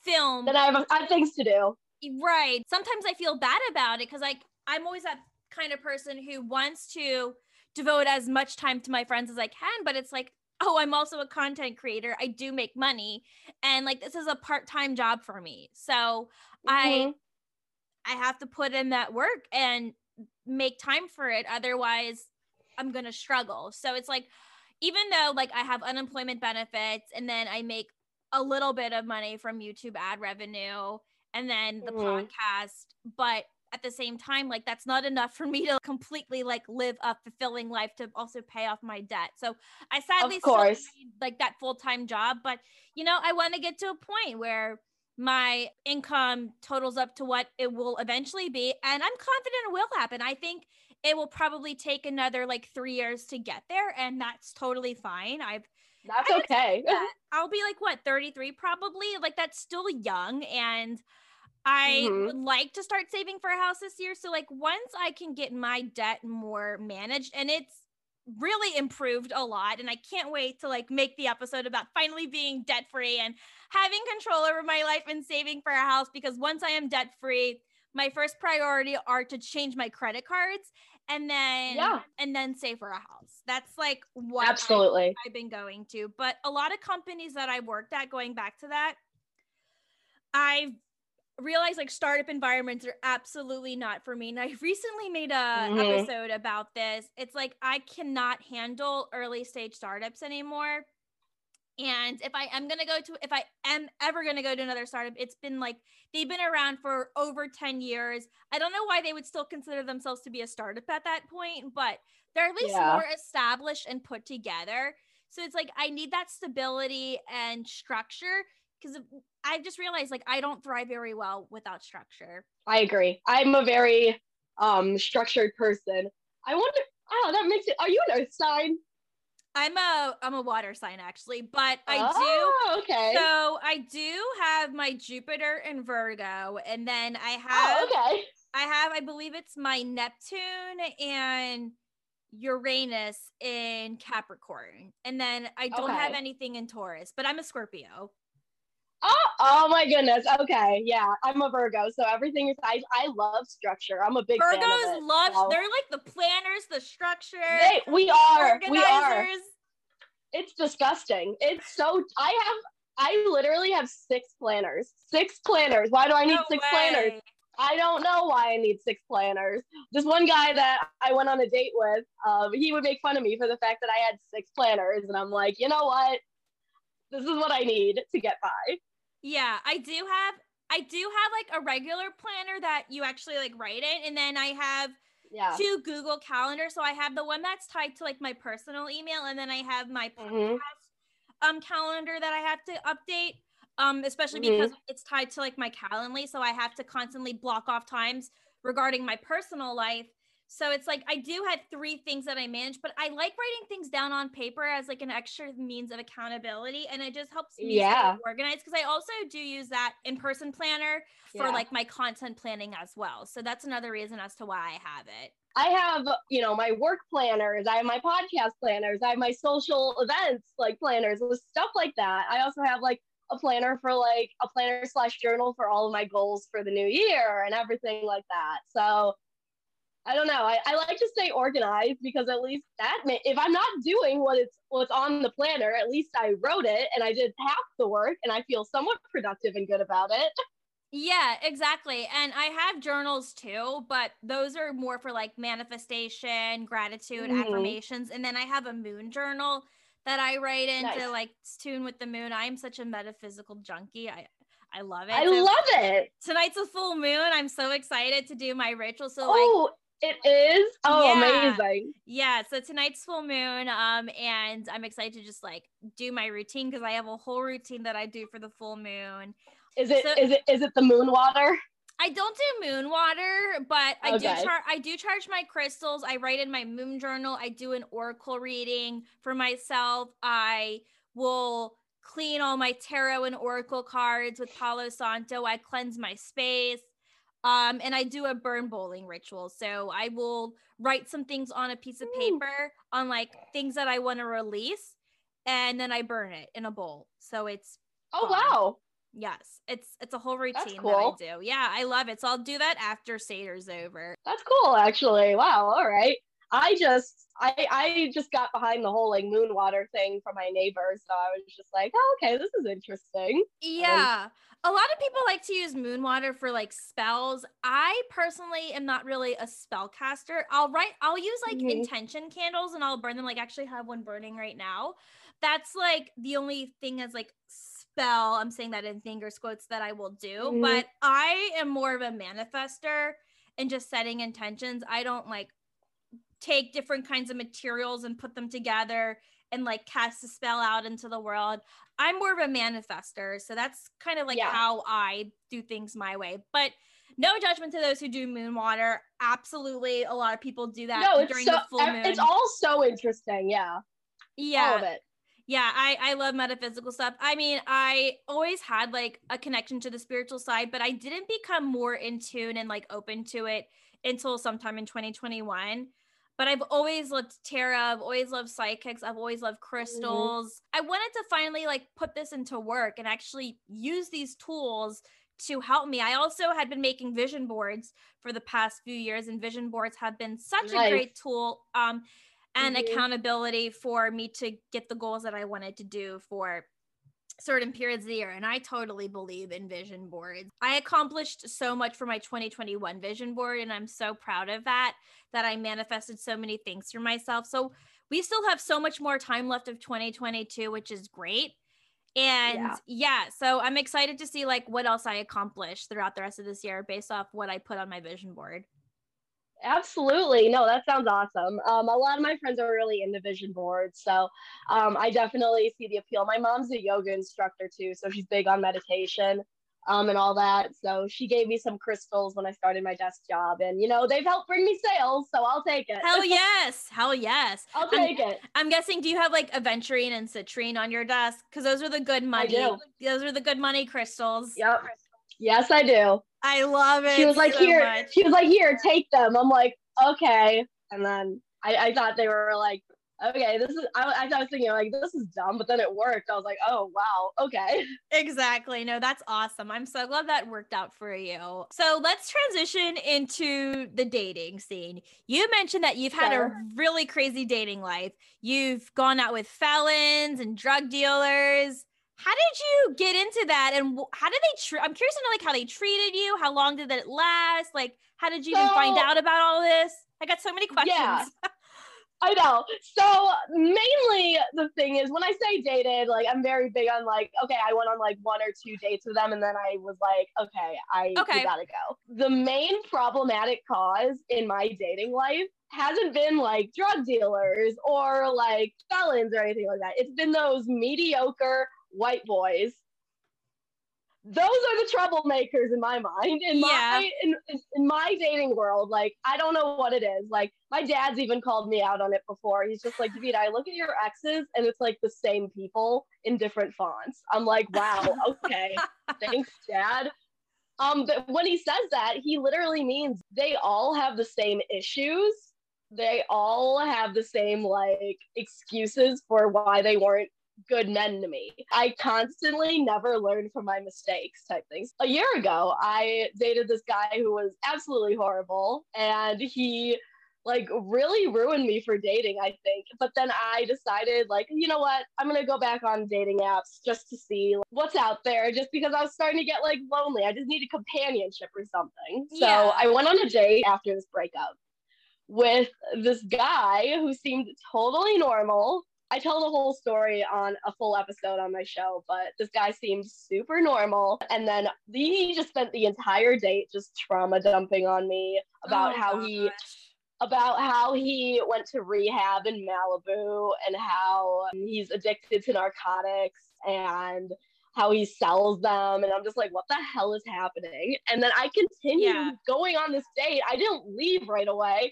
film then I have, I have things to do. Right. Sometimes i feel bad about it because like i'm always that kind of person who wants to devote as much time to my friends as i can but it's like oh i'm also a content creator. I do make money and like this is a part-time job for me. So i Mhm. i have to put in that work and make time for it. Otherwise i'm gonna struggle. So it's like even though like i have unemployment benefits and then i make a little bit of money from youtube ad revenue and then the Mhm. podcast but at the same time like that's not enough for me to completely like live a fulfilling life to also pay off my debt so i sadly still course. need, like that full-time job but you know i want to get to a point where my income totals up to what it will eventually be and i'm confident it will happen i think it will probably take another like three years to get there and that's totally fine i've That's okay. that. I'll be like what 33 probably. Like that's still young and I Mhm. would like to start saving for a house this year. So like once I can get my debt more managed and it's really improved a lot and I can't wait to like make the episode about finally being debt free and having control over my life and saving for a house because once I am debt free, my first priority are to change my credit cards and then Yeah. and then save for a house. That's like what Absolutely. I've been going to. But a lot of companies that I worked at, going back to that, I've realized like startup environments are absolutely not for me. And I recently made a Mhm. episode about this. It's like I cannot handle early stage startups anymore. And if I am gonna go to, if I am ever gonna go to another startup, it's been like they've been around for over 10 years. I don't know why they would still consider themselves to be a startup at that point, but they're at least Yeah. more established and put together. So it's like I need that stability and structure because I just realized like I don't thrive very well without structure. I agree. I'm a very um structured person. I wonder. Oh, that makes it. Are you an Earth sign? I'm a I'm a water sign actually, but I do oh, Okay. So I do have my Jupiter in Virgo, and then I oh, have oh, okay. I have I believe it's my Neptune and Uranus in Capricorn, and then I don't have anything in Taurus, but I'm a Scorpio. Oh, my goodness. Okay. Yeah, I'm a Virgo, so everything is. I I love structure. I'm a big fan of Virgos it, love so- they're like the planners, the structure, They, we are. We are. It's disgusting. It's so. I have. I literally have six planners. Six planners. Why do I need No six planners? I don't know why I need six planners. This one guy that I went on a date with, um, he would make fun of me for the fact that I had six planners, and I'm like, you know what? This is what I need to get by. Yeah, I do have I do have like a regular planner that you actually like write in, and then I have Yeah. two Google Calendar. So I have the one that's tied to like my personal email, and then I have my Mhm. podcast um calendar that I have to update. Um, especially Mhm. because it's tied to like my Calendly, so I have to constantly block off times regarding my personal life. So it's like I do have three things that I manage, but I like writing things down on paper as like an extra means of accountability, and it just helps me Yeah. stay organized because I also do use that in-person planner for Yeah. like my content planning as well. So that's another reason as to why I have it. I have, you know, my work planners, I have my podcast planners, I have my social events like planners, with stuff like that. I also have like a planner for like a planner slash journal for all of my goals for the new year and everything like that. So I don't know. I, I like to stay organized because at least that may, if I'm not doing what it's what's on the planner, at least I wrote it and I did half the work and I feel somewhat productive and good about it. Yeah, exactly. And I have journals too, but those are more for like manifestation, gratitude, Mhm. affirmations. And then I have a moon journal that I write in to like tune with the moon. I'm such a metaphysical junkie. I I love it. I So love it. tonight's a full moon. I'm so excited to do my ritual. So like Oh, it is. Oh, Yeah. amazing. yeah, so tonight's full moon. Um, and I'm excited to just like do my routine because I have a whole routine that I do for the full moon. Is it? So- Is it? Is it the moon water? I don't do moon water, but I do char- I do charge my crystals. I write in my moon journal. I do an oracle reading for myself. I will clean all my tarot and oracle cards with Palo Santo. I cleanse my space. Um, and I do a burn bowling ritual. So I will write some things on a piece of paper on like things that I want to release, and then I burn it in a bowl. So it's Oh Fun. wow. Yes, it's it's a whole routine that. I do. Yeah, I love it. So I'll do that after Seder's over. That's cool actually. Wow. All right. I just I I just got behind the whole like moon water thing from my neighbors, so I was just like, oh, okay, this is interesting. Yeah. A lot of people like to use moon water for like spells. I personally am not really a spellcaster. I'll write I'll use like Mhm. intention candles and I'll burn them like actually have one burning right now. That's like the only thing as like spell, I'm saying that in fingers quotes that I will do, Mhm. but I am more of a manifester and just setting intentions. I don't like take different kinds of materials and put them together and like cast a spell out into the world. I'm more of a manifester, so that's kind of like Yeah. how I do things my way. But no judgment to those who do moon water. Absolutely, a lot of people do that no, it's during so the full moon. it's all so interesting. Yeah. yeah, All of it. yeah, I I love metaphysical stuff. I mean, I always had like a connection to the spiritual side, but I didn't become more in tune and like open to it until sometime in 2021. But I've always loved tarot. I've always loved psychics. I've always loved crystals. I wanted to finally like put this into work and actually use these tools to help me. I also had been making vision boards for the past few years, and vision boards have been such Nice. a great tool um, and Mhm. accountability for me to get the goals that I wanted to do for certain periods of the year. And I totally believe in vision boards. I accomplished so much for my 2021 vision board, and I'm so proud of that, that I manifested so many things for myself. So we still have so much more time left of 2022, which is great. And Yeah. yeah. so I'm excited to see like what else I accomplish throughout the rest of this year based off what I put on my vision board. Absolutely. No, that sounds awesome. Um, a lot of my friends are really into vision boards. So um, I definitely see the appeal. My mom's a yoga instructor too. So she's big on meditation um, and all that. So she gave me some crystals when I started my desk job. And, you know, they've helped bring me sales. So I'll take it. Hell yes. Hell yes. I'll I'm- take it. I'm guessing, do you have like aventurine and citrine on your desk? Because those are the good money. Those are the good money crystals. Yep. Yes, I do. I love it. She was like, so here, much. she was like, here, take them. I'm like, okay. And then I, I thought they were like, okay, this is, I, I was thinking like, this is dumb, but then it worked. I was like, oh, wow. Okay. Exactly. No, that's awesome. I'm so glad that worked out for you. So let's transition into the dating scene. You mentioned that you've had a really crazy dating life. You've gone out with felons and drug dealers. How did you get into that? And how did they treat? I'm curious to know like how they treated you. How long did it last? Like, how did you even find out about all this? I got so many questions. Yeah. I know. So mainly the thing is when I say dated, like I'm very big on like, okay, I went on like one or two dates with them and then I was like, okay, I Okay. gotta go. The main problematic cause in my dating life hasn't been like drug dealers or like felons or anything like that. It's been those mediocre white boys. Those are the troublemakers in my mind. In my in, in, in my dating world, like I don't know what it is. Like my dad's even called me out on it before. He's just like, Davita, I look at your exes and it's like the same people in different fonts. I'm like, wow, okay. Thanks, Dad. Um, but when he says that, he literally means they all have the same issues. They all have the same like excuses for why they weren't good men to me. I constantly never learn from my mistakes type things. A year ago, I dated this guy who was absolutely horrible and he like really ruined me for dating, I think. But then I decided like, you know what? I'm going to go back on dating apps just to see like, what's out there just because I was starting to get like lonely. I just needed companionship or something. So Yeah. I went on a date after this breakup with this guy who seemed totally normal. I tell the whole story on a full episode on my show, but this guy seemed super normal. And then he just spent the entire date just trauma dumping on me about Oh, how he oh, about how he went to rehab in Malibu and how he's addicted to narcotics and how he sells them and I'm just like what the hell is happening and then I continue Yeah. going on this date I didn't leave right away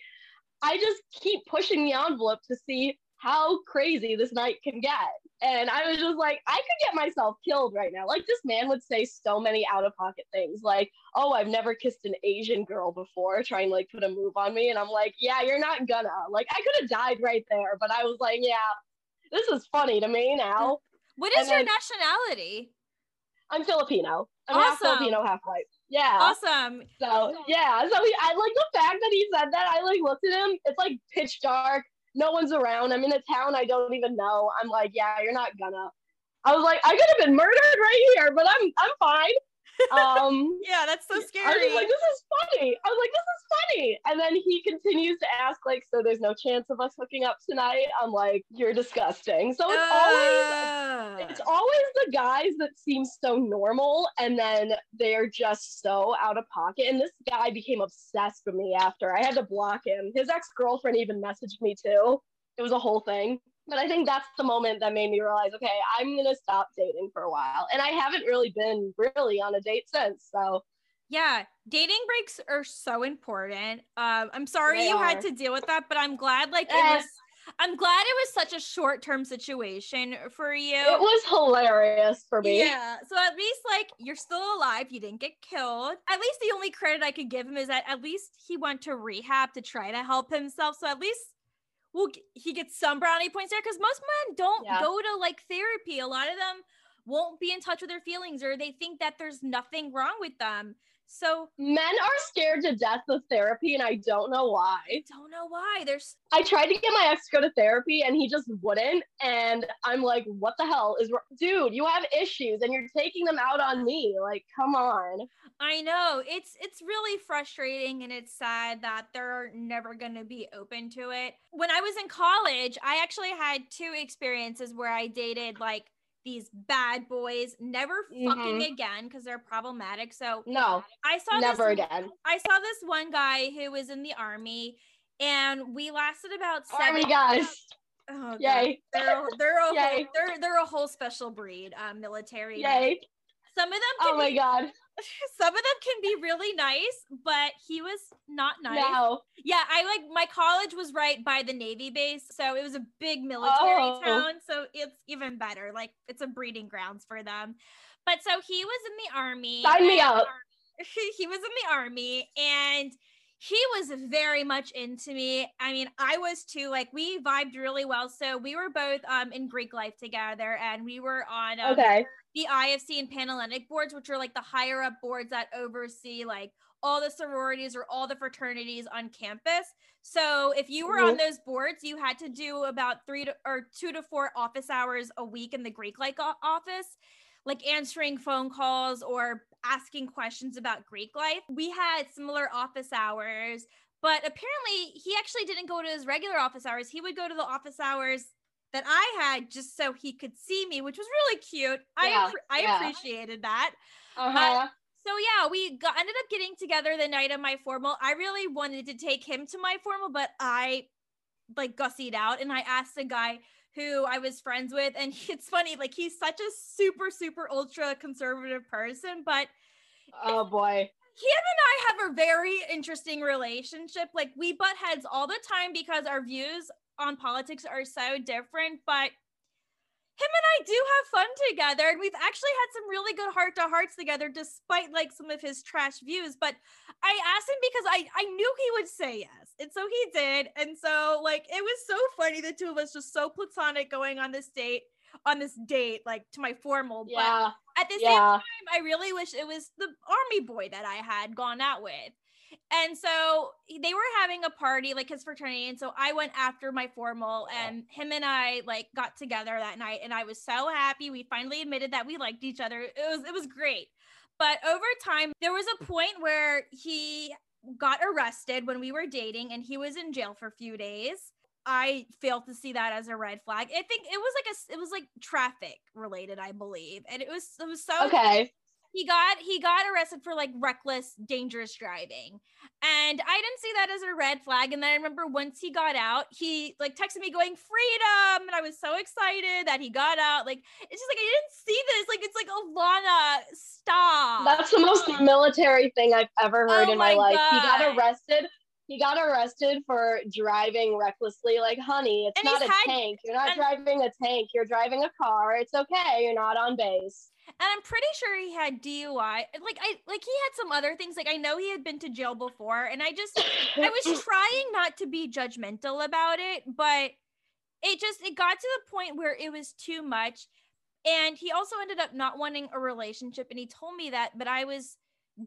I just keep pushing the envelope to see how crazy this night can get and I was just like I could get myself killed right now like this man would say so many out of pocket things like oh, I've never kissed an Asian girl before, trying to like put a move on me. And I'm like, yeah, you're not gonna. Like, I could have died right there, but I was like, yeah, this is funny to me now. What is and your then- nationality? I'm Filipino. I'm half Filipino, half white. Yeah. Awesome. So yeah. So he, I like the fact that he said that. I like looked at him. It's like pitch dark. No one's around. I'm in a town I don't even know. I'm like, yeah, you're not gonna. I was like, I could have been murdered right here, but I'm I'm fine. Um. Yeah, that's so scary. I was like, this is funny. I was like, this is funny. And then he continues to ask, like, so there's no chance of us hooking up tonight. I'm like, you're disgusting. So it's always it's always the guys that seem so normal and then they're just so out of pocket. And this guy became obsessed with me after. I had to block him. His ex-girlfriend even messaged me too. It was a whole thing. But I think that's the moment that made me realize, okay, I'm gonna stop dating for a while. And I haven't really been really on a date since. So Yeah, dating breaks are so important. Um, I'm sorry They you had to deal with that, but I'm glad like it Eh. was. I'm glad it was such a short term situation for you. it was hilarious for me. Yeah. So at least like you're still alive. You didn't get killed. At least the only credit I could give him is that at least he went to rehab to try to help himself. So at least will g- he gets some brownie points there because most men don't Yeah. go to like therapy. A lot of them won't be in touch with their feelings or they think that there's nothing wrong with them. So Men are scared to death of therapy, and I don't know why. I don't know why. There's I tried to get my ex to go to therapy, and he just wouldn't. And I'm like, what the hell is, dude? You have issues, and you're taking them out on me. Like, come on. I know it's it's really frustrating and it's sad that they're never going to be open to it. When I was in college, I actually had two experiences where I dated like these bad boys, never fucking again because they're problematic. So No, I saw never this, again. I saw this one guy who was in the army, and we lasted about seven. Army guys, Oh, God. yay, They're a- they're a whole, they're they're a whole special breed, um, military. yay. Some of them Oh my be, god, some of them can be really nice, but he was not nice. no. Yeah, I like my college was right by the Navy base, so it was a big military Oh. town, so it's even better. Like it's a breeding grounds for them. But so he was in the army. Sign me up. he was in the army and he was very much into me. I mean, I was too. Like we vibed really well. So we were both um in Greek life together, and we were on um, Okay, the IFC and Panhellenic boards, which are like the higher up boards that oversee like all the sororities or all the fraternities on campus. So if you were on mm-hmm. those boards, you had to do about three to or two to four office hours a week in the Greek like office, like answering phone calls or asking questions about Greek life. We had similar office hours. But apparently, he actually didn't go to his regular office hours. He would go to the office hours that I had just so he could see me, which was really cute. I Yeah, appre- I yeah. appreciated that. uh huh. So yeah, we got ended up getting together the night of my formal. I really wanted to take him to my formal, but I like gussied out and I asked a guy who I was friends with, and it's funny, like he's such a super super ultra conservative person, but Oh boy. him and I have a very interesting relationship. Like we butt heads all the time because our views on politics are so different, but him and I do have fun together and we've actually had some really good heart to hearts together despite like some of his trash views, but I asked him because I I knew he would say yes. And so he did. And so like it was so funny the two of us just so platonic going on this date on this date like to my formal but at the same time, I really wish it was the army boy that I had gone out with. And so they were having a party, like his fraternity. And so I went after my formal, and him and I like got together that night. And I was so happy. We finally admitted that we liked each other. It was it was great. But over time, there was a point where he got arrested when we were dating, and he was in jail for a few days. I failed to see that as a red flag. I think it was like a it was like traffic related, I believe, and it was it was so Okay. He got he got arrested for like reckless dangerous driving. And i didn't see that as a red flag. And then i remember once he got out he like texted me going freedom! And i was so excited that he got out. Like it's just like i didn't see this. Like it's like Ilana stop. That's the most military thing I've ever heard Oh in my, my life. He got arrested. He got arrested for driving recklessly. Like, honey, it's And not a had- tank. You're not and- driving a tank. You're driving a car. It's okay. You're not on base. and i'm pretty sure he had dui like i like he had some other things like i know he had been to jail before and i just I was trying not to be judgmental about it, but it just it got to the point where it was too much. And he also ended up not wanting a relationship and he told me that, but I was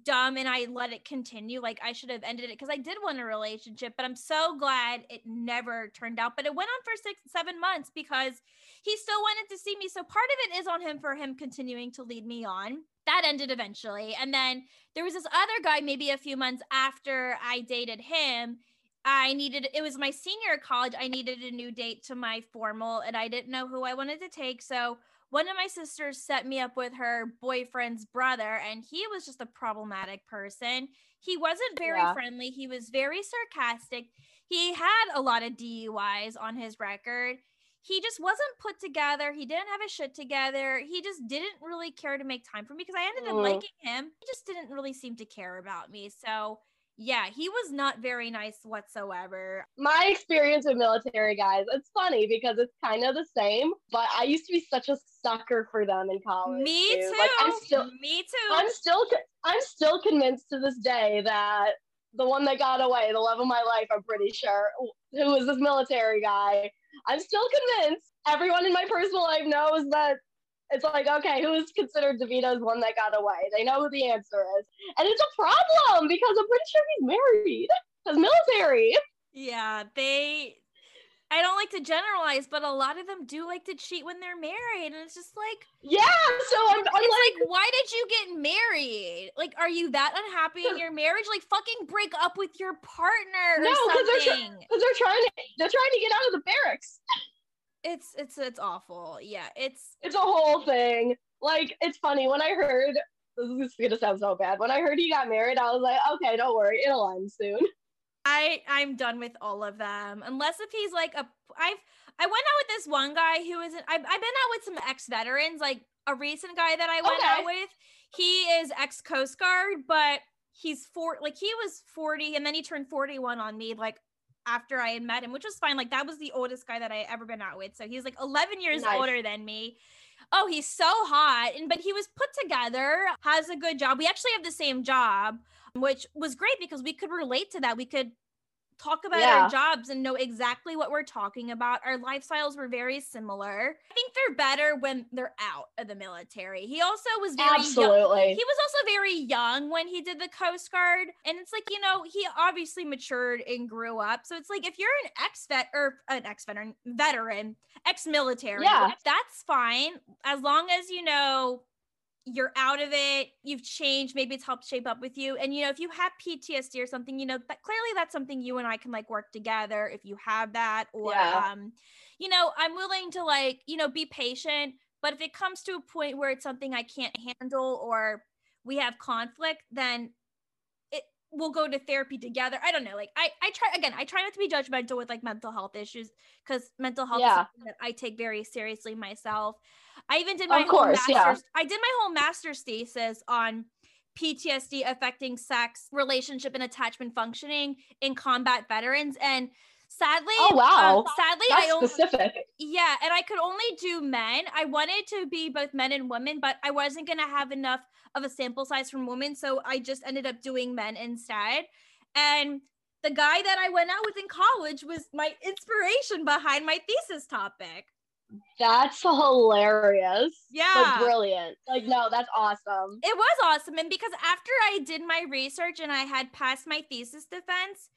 dumb and I let it continue. Like I should have ended it because I did want a relationship, but I'm so glad it never turned out. But it went on for six, seven months because he still wanted to see me. So part of it is on him for him continuing to lead me on. That ended eventually. And then there was this other guy, maybe a few months after I dated him. I needed, it was my senior college. I needed a new date to my formal and I didn't know who I wanted to take. So one of my sisters set me up with her boyfriend's brother, and he was just a problematic person. He wasn't very Yeah. friendly, he was very sarcastic. He had a lot of DUIs on his record. He just wasn't put together. He didn't have his shit together. He just didn't really care to make time for me because I ended up Mm. liking him. He just didn't really seem to care about me. So, yeah, he was not very nice whatsoever. My experience with military guys, it's funny because it's kind of the same, but I used to be such a sucker for them in college. Me dude. too. Like, I'm still me too. I'm still I'm still convinced to this day that the one that got away, the love of my life, I'm pretty sure, who was this military guy. I'm still convinced everyone in my personal life knows that it's like, okay, who is considered Davita's one that got away? They know who the answer is. And it's a problem because I'm pretty sure he's married. Because military. Yeah, they I don't like to generalize, but a lot of them do like to cheat when they're married. And it's just like, Yeah, so I'm, I'm it's like, like, why did you get married? Like, are you that unhappy in your marriage? Like, fucking break up with your partner or No, 'cause they're because they're trying to they're trying to get out of the barracks. It's it's it's awful. Yeah, it's It's a whole thing. Like, it's funny when I heard this is gonna sound so bad. When I heard he got married, I was like, okay, don't worry, it'll end soon. I I'm done with all of them. Unless if he's like a I've I went out with this one guy who isn't I've, I've been out with some ex-veterans, like a recent guy that I went Okay. out with. He is ex Coast Guard, but he's four like he was 40 and then he turned 41 on me like after I had met him, which was fine. Like that was the oldest guy that I ever been out with. So he's like 11 years Nice. older than me. Oh, he's so hot. And but he was put together, has a good job. We actually have the same job, which was great because we could relate to that. We could talk about Yeah. our jobs and know exactly what we're talking about. Our lifestyles were very similar. I think they're better when they're out of the military. He also was very young. Absolutely. He was also very young when he did the Coast Guard. And it's like, you know, he obviously matured and grew up. So it's like if you're an ex vet or an ex veteran, veteran, ex military, Yeah. that's fine. As long as you know you're out of it, you've changed, maybe it's helped shape up with you. And you know, if you have PTSD or something, you know, that clearly that's something you and I can like work together if you have that or Yeah. um you know, I'm willing to like, you know, be patient, but if it comes to a point where it's something I can't handle or we have conflict, then it we'll go to therapy together. I don't know. Like I I try again, I try not to be judgmental with like mental health issues because mental health Yeah. is something that I take very seriously myself. I even did my Of whole course, yeah. master's I did my whole master's thesis on PTSD affecting sex, relationship, and attachment functioning in combat veterans. And sadly, Oh, wow. um, sadly, That's I only, specific. yeah, and I could only do men. I wanted to be both men and women, but I wasn't going to have enough of a sample size from women. So I just ended up doing men instead. And the guy that I went out with in college was my inspiration behind my thesis topic. That's hilarious. Yeah. But brilliant. Like, no, that's awesome. It was awesome. And because after I did my research and I had passed my thesis defense,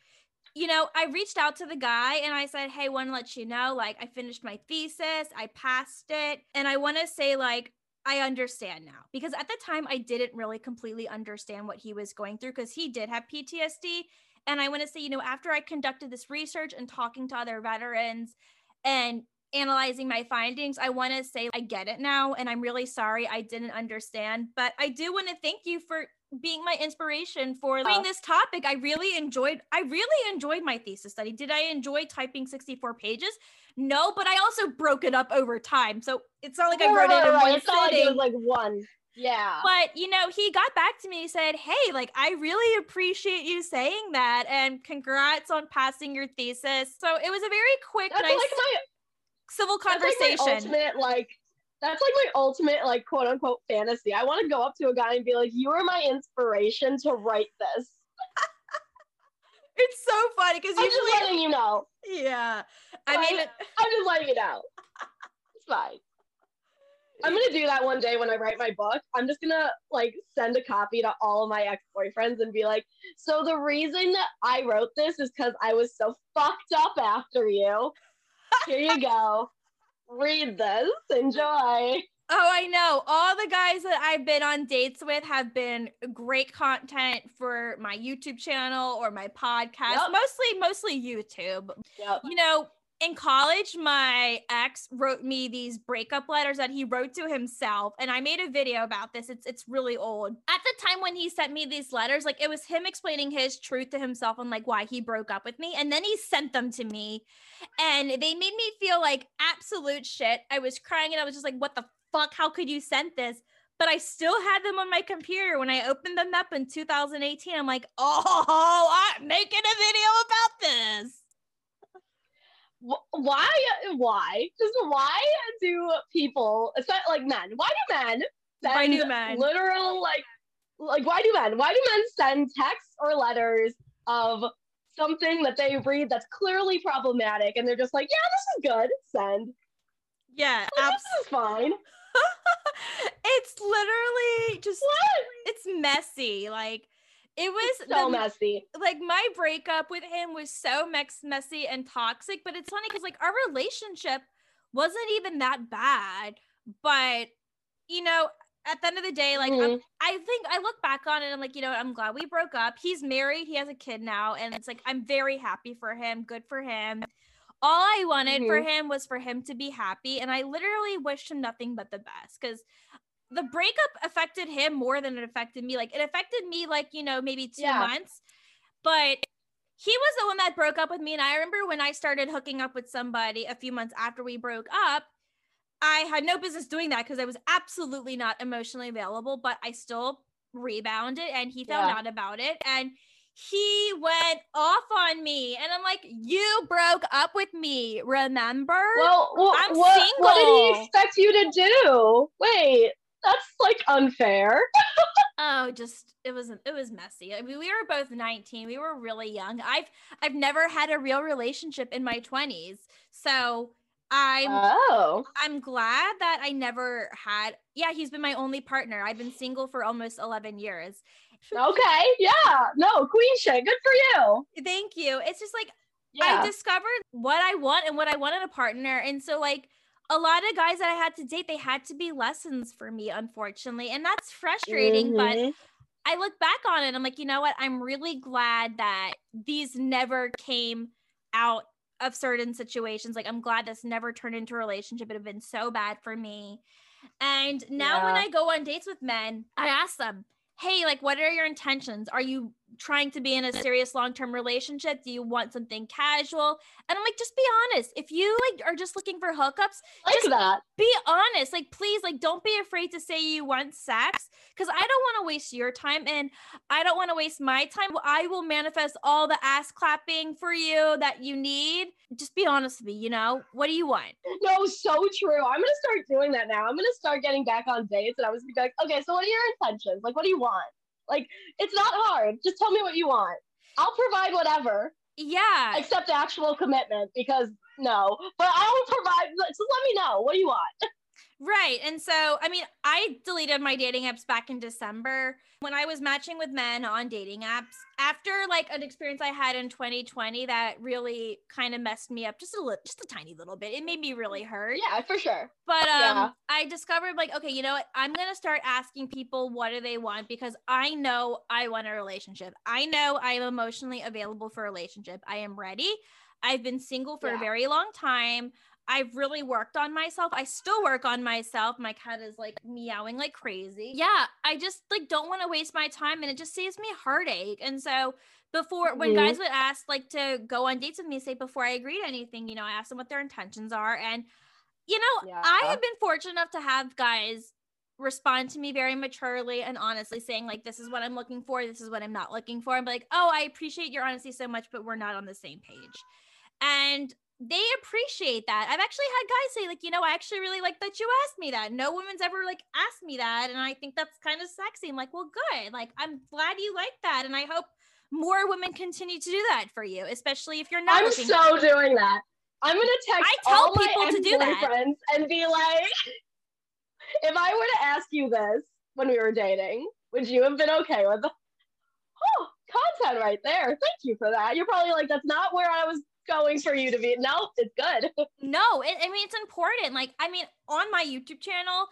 you know, I reached out to the guy and I said, Hey, want to let you know, like, I finished my thesis, I passed it. And I want to say, like, I understand now because at the time I didn't really completely understand what he was going through because he did have PTSD. And I want to say, you know, after I conducted this research and talking to other veterans and analyzing my findings, I want to say I get it now. And I'm really sorry I didn't understand. But I do want to thank you for being my inspiration for doing this topic. I really enjoyed, I really enjoyed my thesis study. Did I enjoy typing 64 pages? No, but I also broke it up over time. So it's not like I wrote it in one It's not like it was like one. Yeah. But you know, he got back to me. He said, "Hey, like I really appreciate you saying that, and congrats on passing your thesis." So it was a very quick, That's nice, like my civil that's like my conversation. ultimate like that's like my ultimate like quote unquote fantasy. I want to go up to a guy and be like, "You are my inspiration to write this." it's so funny because I'm just usually, letting you know. yeah. I mean, I'm just letting you know. It's fine. I'm gonna do that one day when I write my book. I'm just gonna like send a copy to all of my ex-boyfriends and be like, so the reason that I wrote this is because I was so fucked up after you. Here you go. Read this. Enjoy. Oh, I know. All the guys that I've been on dates with have been great content for my YouTube channel or my podcast. Yep. Mostly, mostly YouTube. Yep. You know, in college, my ex wrote me these breakup letters that he wrote to himself, and I made a video about this. It's it's really old. At the time when he sent me these letters, like it was him explaining his truth to himself and like why he broke up with me, and then he sent them to me, and they made me feel like absolute shit. I was crying, and I was just like, "What the fuck? How could you send this?" But I still had them on my computer when I opened them up in 2018. I'm like, "Oh, I'm making a video about this." Wh- Why? Why? Just why do people, especially like men? Why do men? Send Why do men? Literal like, like why do men? Why do men send texts or letters of something that they read that's clearly problematic, and they're just like, "Yeah, this is good. Send. Yeah, Like, abs- this is fine." it's literally just What? it's messy. Like it was It's so the- messy. like my breakup with him was so mex- messy and toxic, but it's funny because like our relationship wasn't even that bad. But you know, at the end of the day, like I'm, Mhm. I think I look back on it and I'm like, you know, I'm glad we broke up. He's married, he has a kid now, and it's like I'm very happy for him. Good for him. All I wanted for him was for him to be happy, and I literally wished him nothing but the best because the breakup affected him more than it affected me. Like it affected me, like you know, maybe two Yeah. months, but he was the one that broke up with me. And I remember when I started hooking up with somebody a few months after we broke up, I had no business doing that because I was absolutely not emotionally available, but I still rebounded and he found Yeah. out about it and he went off on me. And I'm like, you broke up with me, remember? Well, well I'm what, what did he expect you to do? Wait, that's like unfair. Oh, just it was it was messy. I mean, we were both 19. We were really young. I've I've never had a real relationship in my 20s. So I'm Oh, I'm glad that I never had. Yeah, he's been my only partner. I've been single for almost 11 years. okay, yeah, no, queen shit, good for you. Thank you. It's just like Yeah, I discovered what I want and what I want in a partner. And so like a lot of guys that I had to date, they had to be lessons for me, unfortunately. And that's frustrating, but Mhm. I look back on it. I'm like, you know what? I'm really glad that these never came out of certain situations. Like, I'm glad this never turned into a relationship. It have been so bad for me. And now when I go on dates with men, I ask them, hey, like, what are your intentions? Are you trying to be in a serious long term relationship? Do you want something casual? And I'm like, just be honest. If you like are just looking for hookups, like just- that. be honest like please like don't be afraid to say you want sex because i don't want to waste your time and i don't want to waste my time i will manifest all the ass clapping for you that you need just be honest with me you know what do you want No, so true. I'm gonna start doing that now. I'm gonna start getting back on dates, and I was gonna be like, okay, so what are your intentions? Like, what do you want? Like, it's not hard. Just tell me what you want. I'll provide whatever, yeah except actual commitment, because no. But I'll provide. So let me know. What do you want? Right. And so, I mean, I deleted my dating apps back in December when I was matching with men on dating apps after like an experience I had in 2020 that really kind of messed me up just a little, just a tiny little bit. It made me really hurt. Yeah, for sure. But um Yeah. I discovered like, okay, you know what? I'm gonna start asking people what do they want because I know I want a relationship. I know I am emotionally available for a relationship. I am ready. I've been single for a very long time. I've really worked on myself. I still work on myself. My cat is like meowing like crazy. Yeah, I just like don't want to waste my time and it just saves me heartache. And so before when Mhm. guys would ask like to go on dates with me, say before I agree to anything, you know, I ask them what their intentions are. And you know, I have been fortunate enough to have guys respond to me very maturely and honestly saying like this is what I'm looking for, this is what I'm not looking for. I'm like, "Oh, I appreciate your honesty so much, but we're not on the same page." And they appreciate that. I've actually had guys say like, "You know, I actually really like that you asked me that. No woman's ever like asked me that, and I think that's kind of sexy." I'm like, "Well, good. Like, I'm glad you like that, and I hope more women continue to do that for you, especially if you're not I'm so doing that. I'm gonna text I tell all my people to do that. ex-boyfriends and be like, if I were to ask you this when we were dating, would you have been okay with it? Oh, content right there. Thank you for that. You're probably like, that's not where I was going for you to be. No, it's good. No, it, I mean it's important. Like, I mean, on my YouTube channel,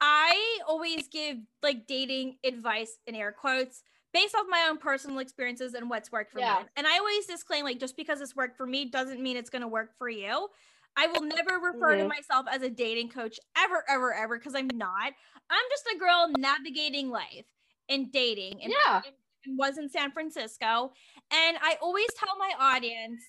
I always give like dating advice in air quotes based off my own personal experiences and what's worked for Yeah. me. And I always disclaim like just because it's worked for me doesn't mean it's going to work for you. I will never refer to Mhm. myself as a dating coach ever, ever, ever because I'm not. I'm just a girl navigating life and dating and yeah. and was in San Francisco. And I always tell my audience,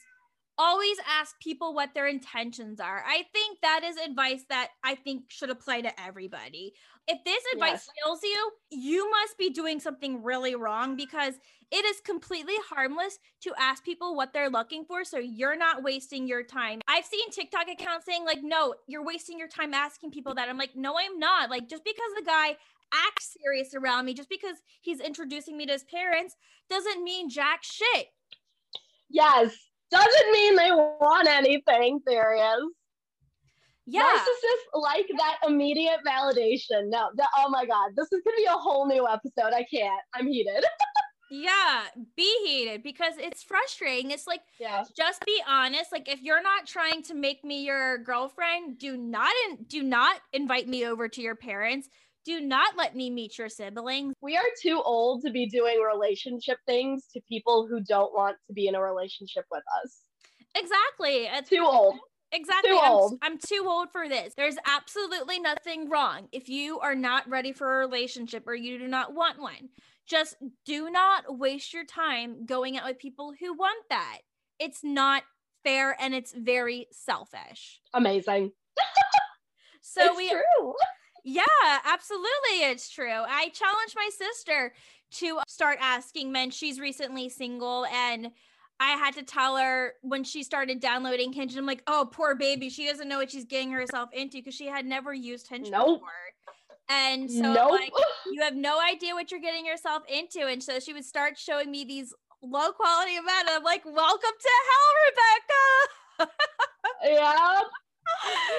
always ask people what their intentions are. I think that is advice that I think should apply to everybody. If this advice Yes. fails you, you must be doing something really wrong because it is completely harmless to ask people what they're looking for so you're not wasting your time. I've seen TikTok accounts saying like, "No, you're wasting your time asking people that." I'm like, "No, I'm not." Like just because the guy acts serious around me, just because he's introducing me to his parents, doesn't mean jack shit. Yes. Doesn't mean they want anything. Serious. Yeah. Narcissists like that immediate validation. No, the, oh my God. This is going to be a whole new episode. I can't. I'm heated. Yeah, be heated because it's frustrating. It's like yeah. just be honest. Like if you're not trying to make me your girlfriend, do not in, do not invite me over to your parents. Do not let me meet your siblings. We are too old to be doing relationship things to people who don't want to be in a relationship with us. Exactly. It's Too old. Exactly. Too I'm. I'm too old for this. There's absolutely nothing wrong if you are not ready for a relationship or you do not want one. Just do not waste your time going out with people who want that. It's not fair and it's very selfish. Amazing. So it's we true. Yeah, absolutely. It's true. I challenged my sister to start asking men. She's recently single, and I had to tell her when she started downloading Hinge. I'm like, oh, poor baby. She doesn't know what she's getting herself into because she had never used Hinge Nope. before. And so, nope. like, you have no idea what you're getting yourself into. And so she would start showing me these low quality men. And I'm like, welcome to hell, Rebecca. yeah.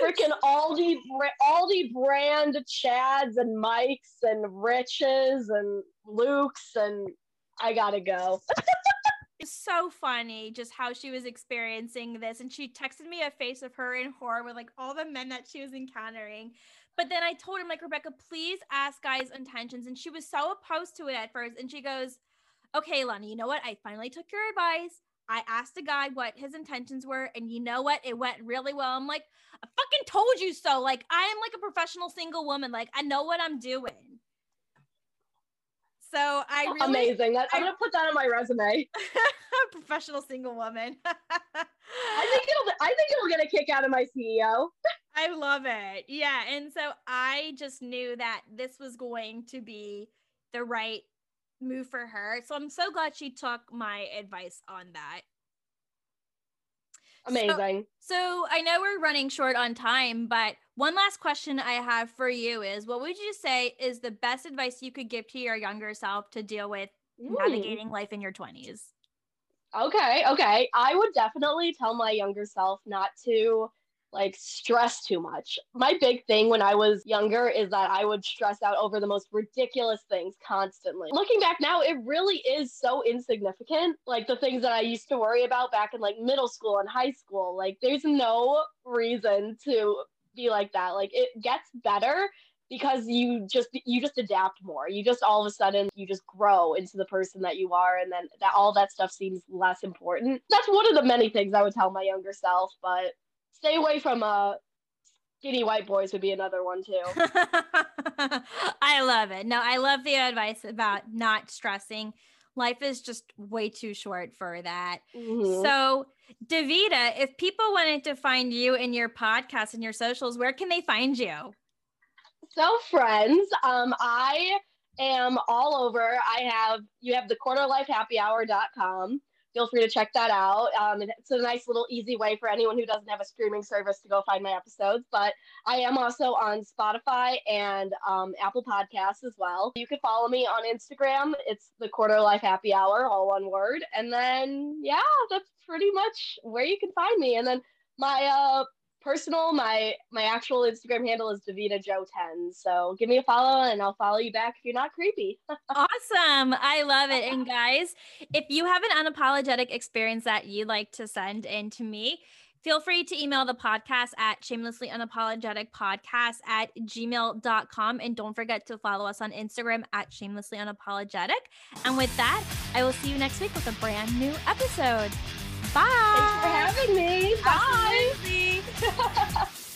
Freaking Aldi, Aldi brand Chads and Mikes and Riches and Luke's and I gotta go. It's so funny just how she was experiencing this. And she texted me a face of her in horror with like all the men that she was encountering. But then I told her, like, Rebecca, please ask guys' intentions. And she was so opposed to it at first. And she goes, Okay, Lana, you know what? I finally took your advice. I asked a guy what his intentions were, and you know what? It went really well. I'm like, I fucking told you so. Like, I am like a professional single woman. Like, I know what I'm doing. So I really Amazing. That, I'm gonna put that on my resume. professional single woman. I think it'll. I think it'll get a kick out of my CEO. I love it. Yeah. And so I just knew that this was going to be the right move for her. So I'm so glad she took my advice on that. Amazing. So I know we're running short on time, but one last question I have for you is what would you say is the best advice you could give to your younger self to deal with Ooh. navigating life in your 20s? Okay, okay. I would definitely tell my younger self not to like stress too much. My big thing when I was younger is that I would stress out over the most ridiculous things constantly. Looking back now, it really is so insignificant. Like the things that I used to worry about back in like middle school and high school. Like there's no reason to be like that. Like it gets better because you just you just adapt more you just all of a sudden you just grow into the person that you are and then that all that stuff seems less important that's one of the many things i would tell my younger self but stay away from uh skinny white boys would be another one too I love it. No, I love the advice about not stressing. Life is just way too short for that. Mhm. So, Davita, if people wanted to find you in your podcast and your socials, where can they find you? So, friends, um, I am all over. I have you have the quarterlifehappyhour.com. Feel free to check that out. Um, it's a nice little easy way for anyone who doesn't have a streaming service to go find my episodes. But I am also on Spotify and um, Apple Podcasts as well. You can follow me on Instagram. It's the Quarter Life Happy Hour, all one word. And then yeah, that's pretty much where you can find me. And then my uh, personal my my actual instagram handle is Davita Jo 10 so give me a follow and i'll follow you back if you're not creepy Awesome. I love it. And guys, if you have an unapologetic experience that you'd like to send in to me, feel free to email the podcast at shamelessly unapologetic podcast at gmail.com. And don't forget to follow us on Instagram at shamelessly unapologetic. And with that, I will see you next week with a brand new episode. Bye. Thanks for having me. Bye. Absolutely.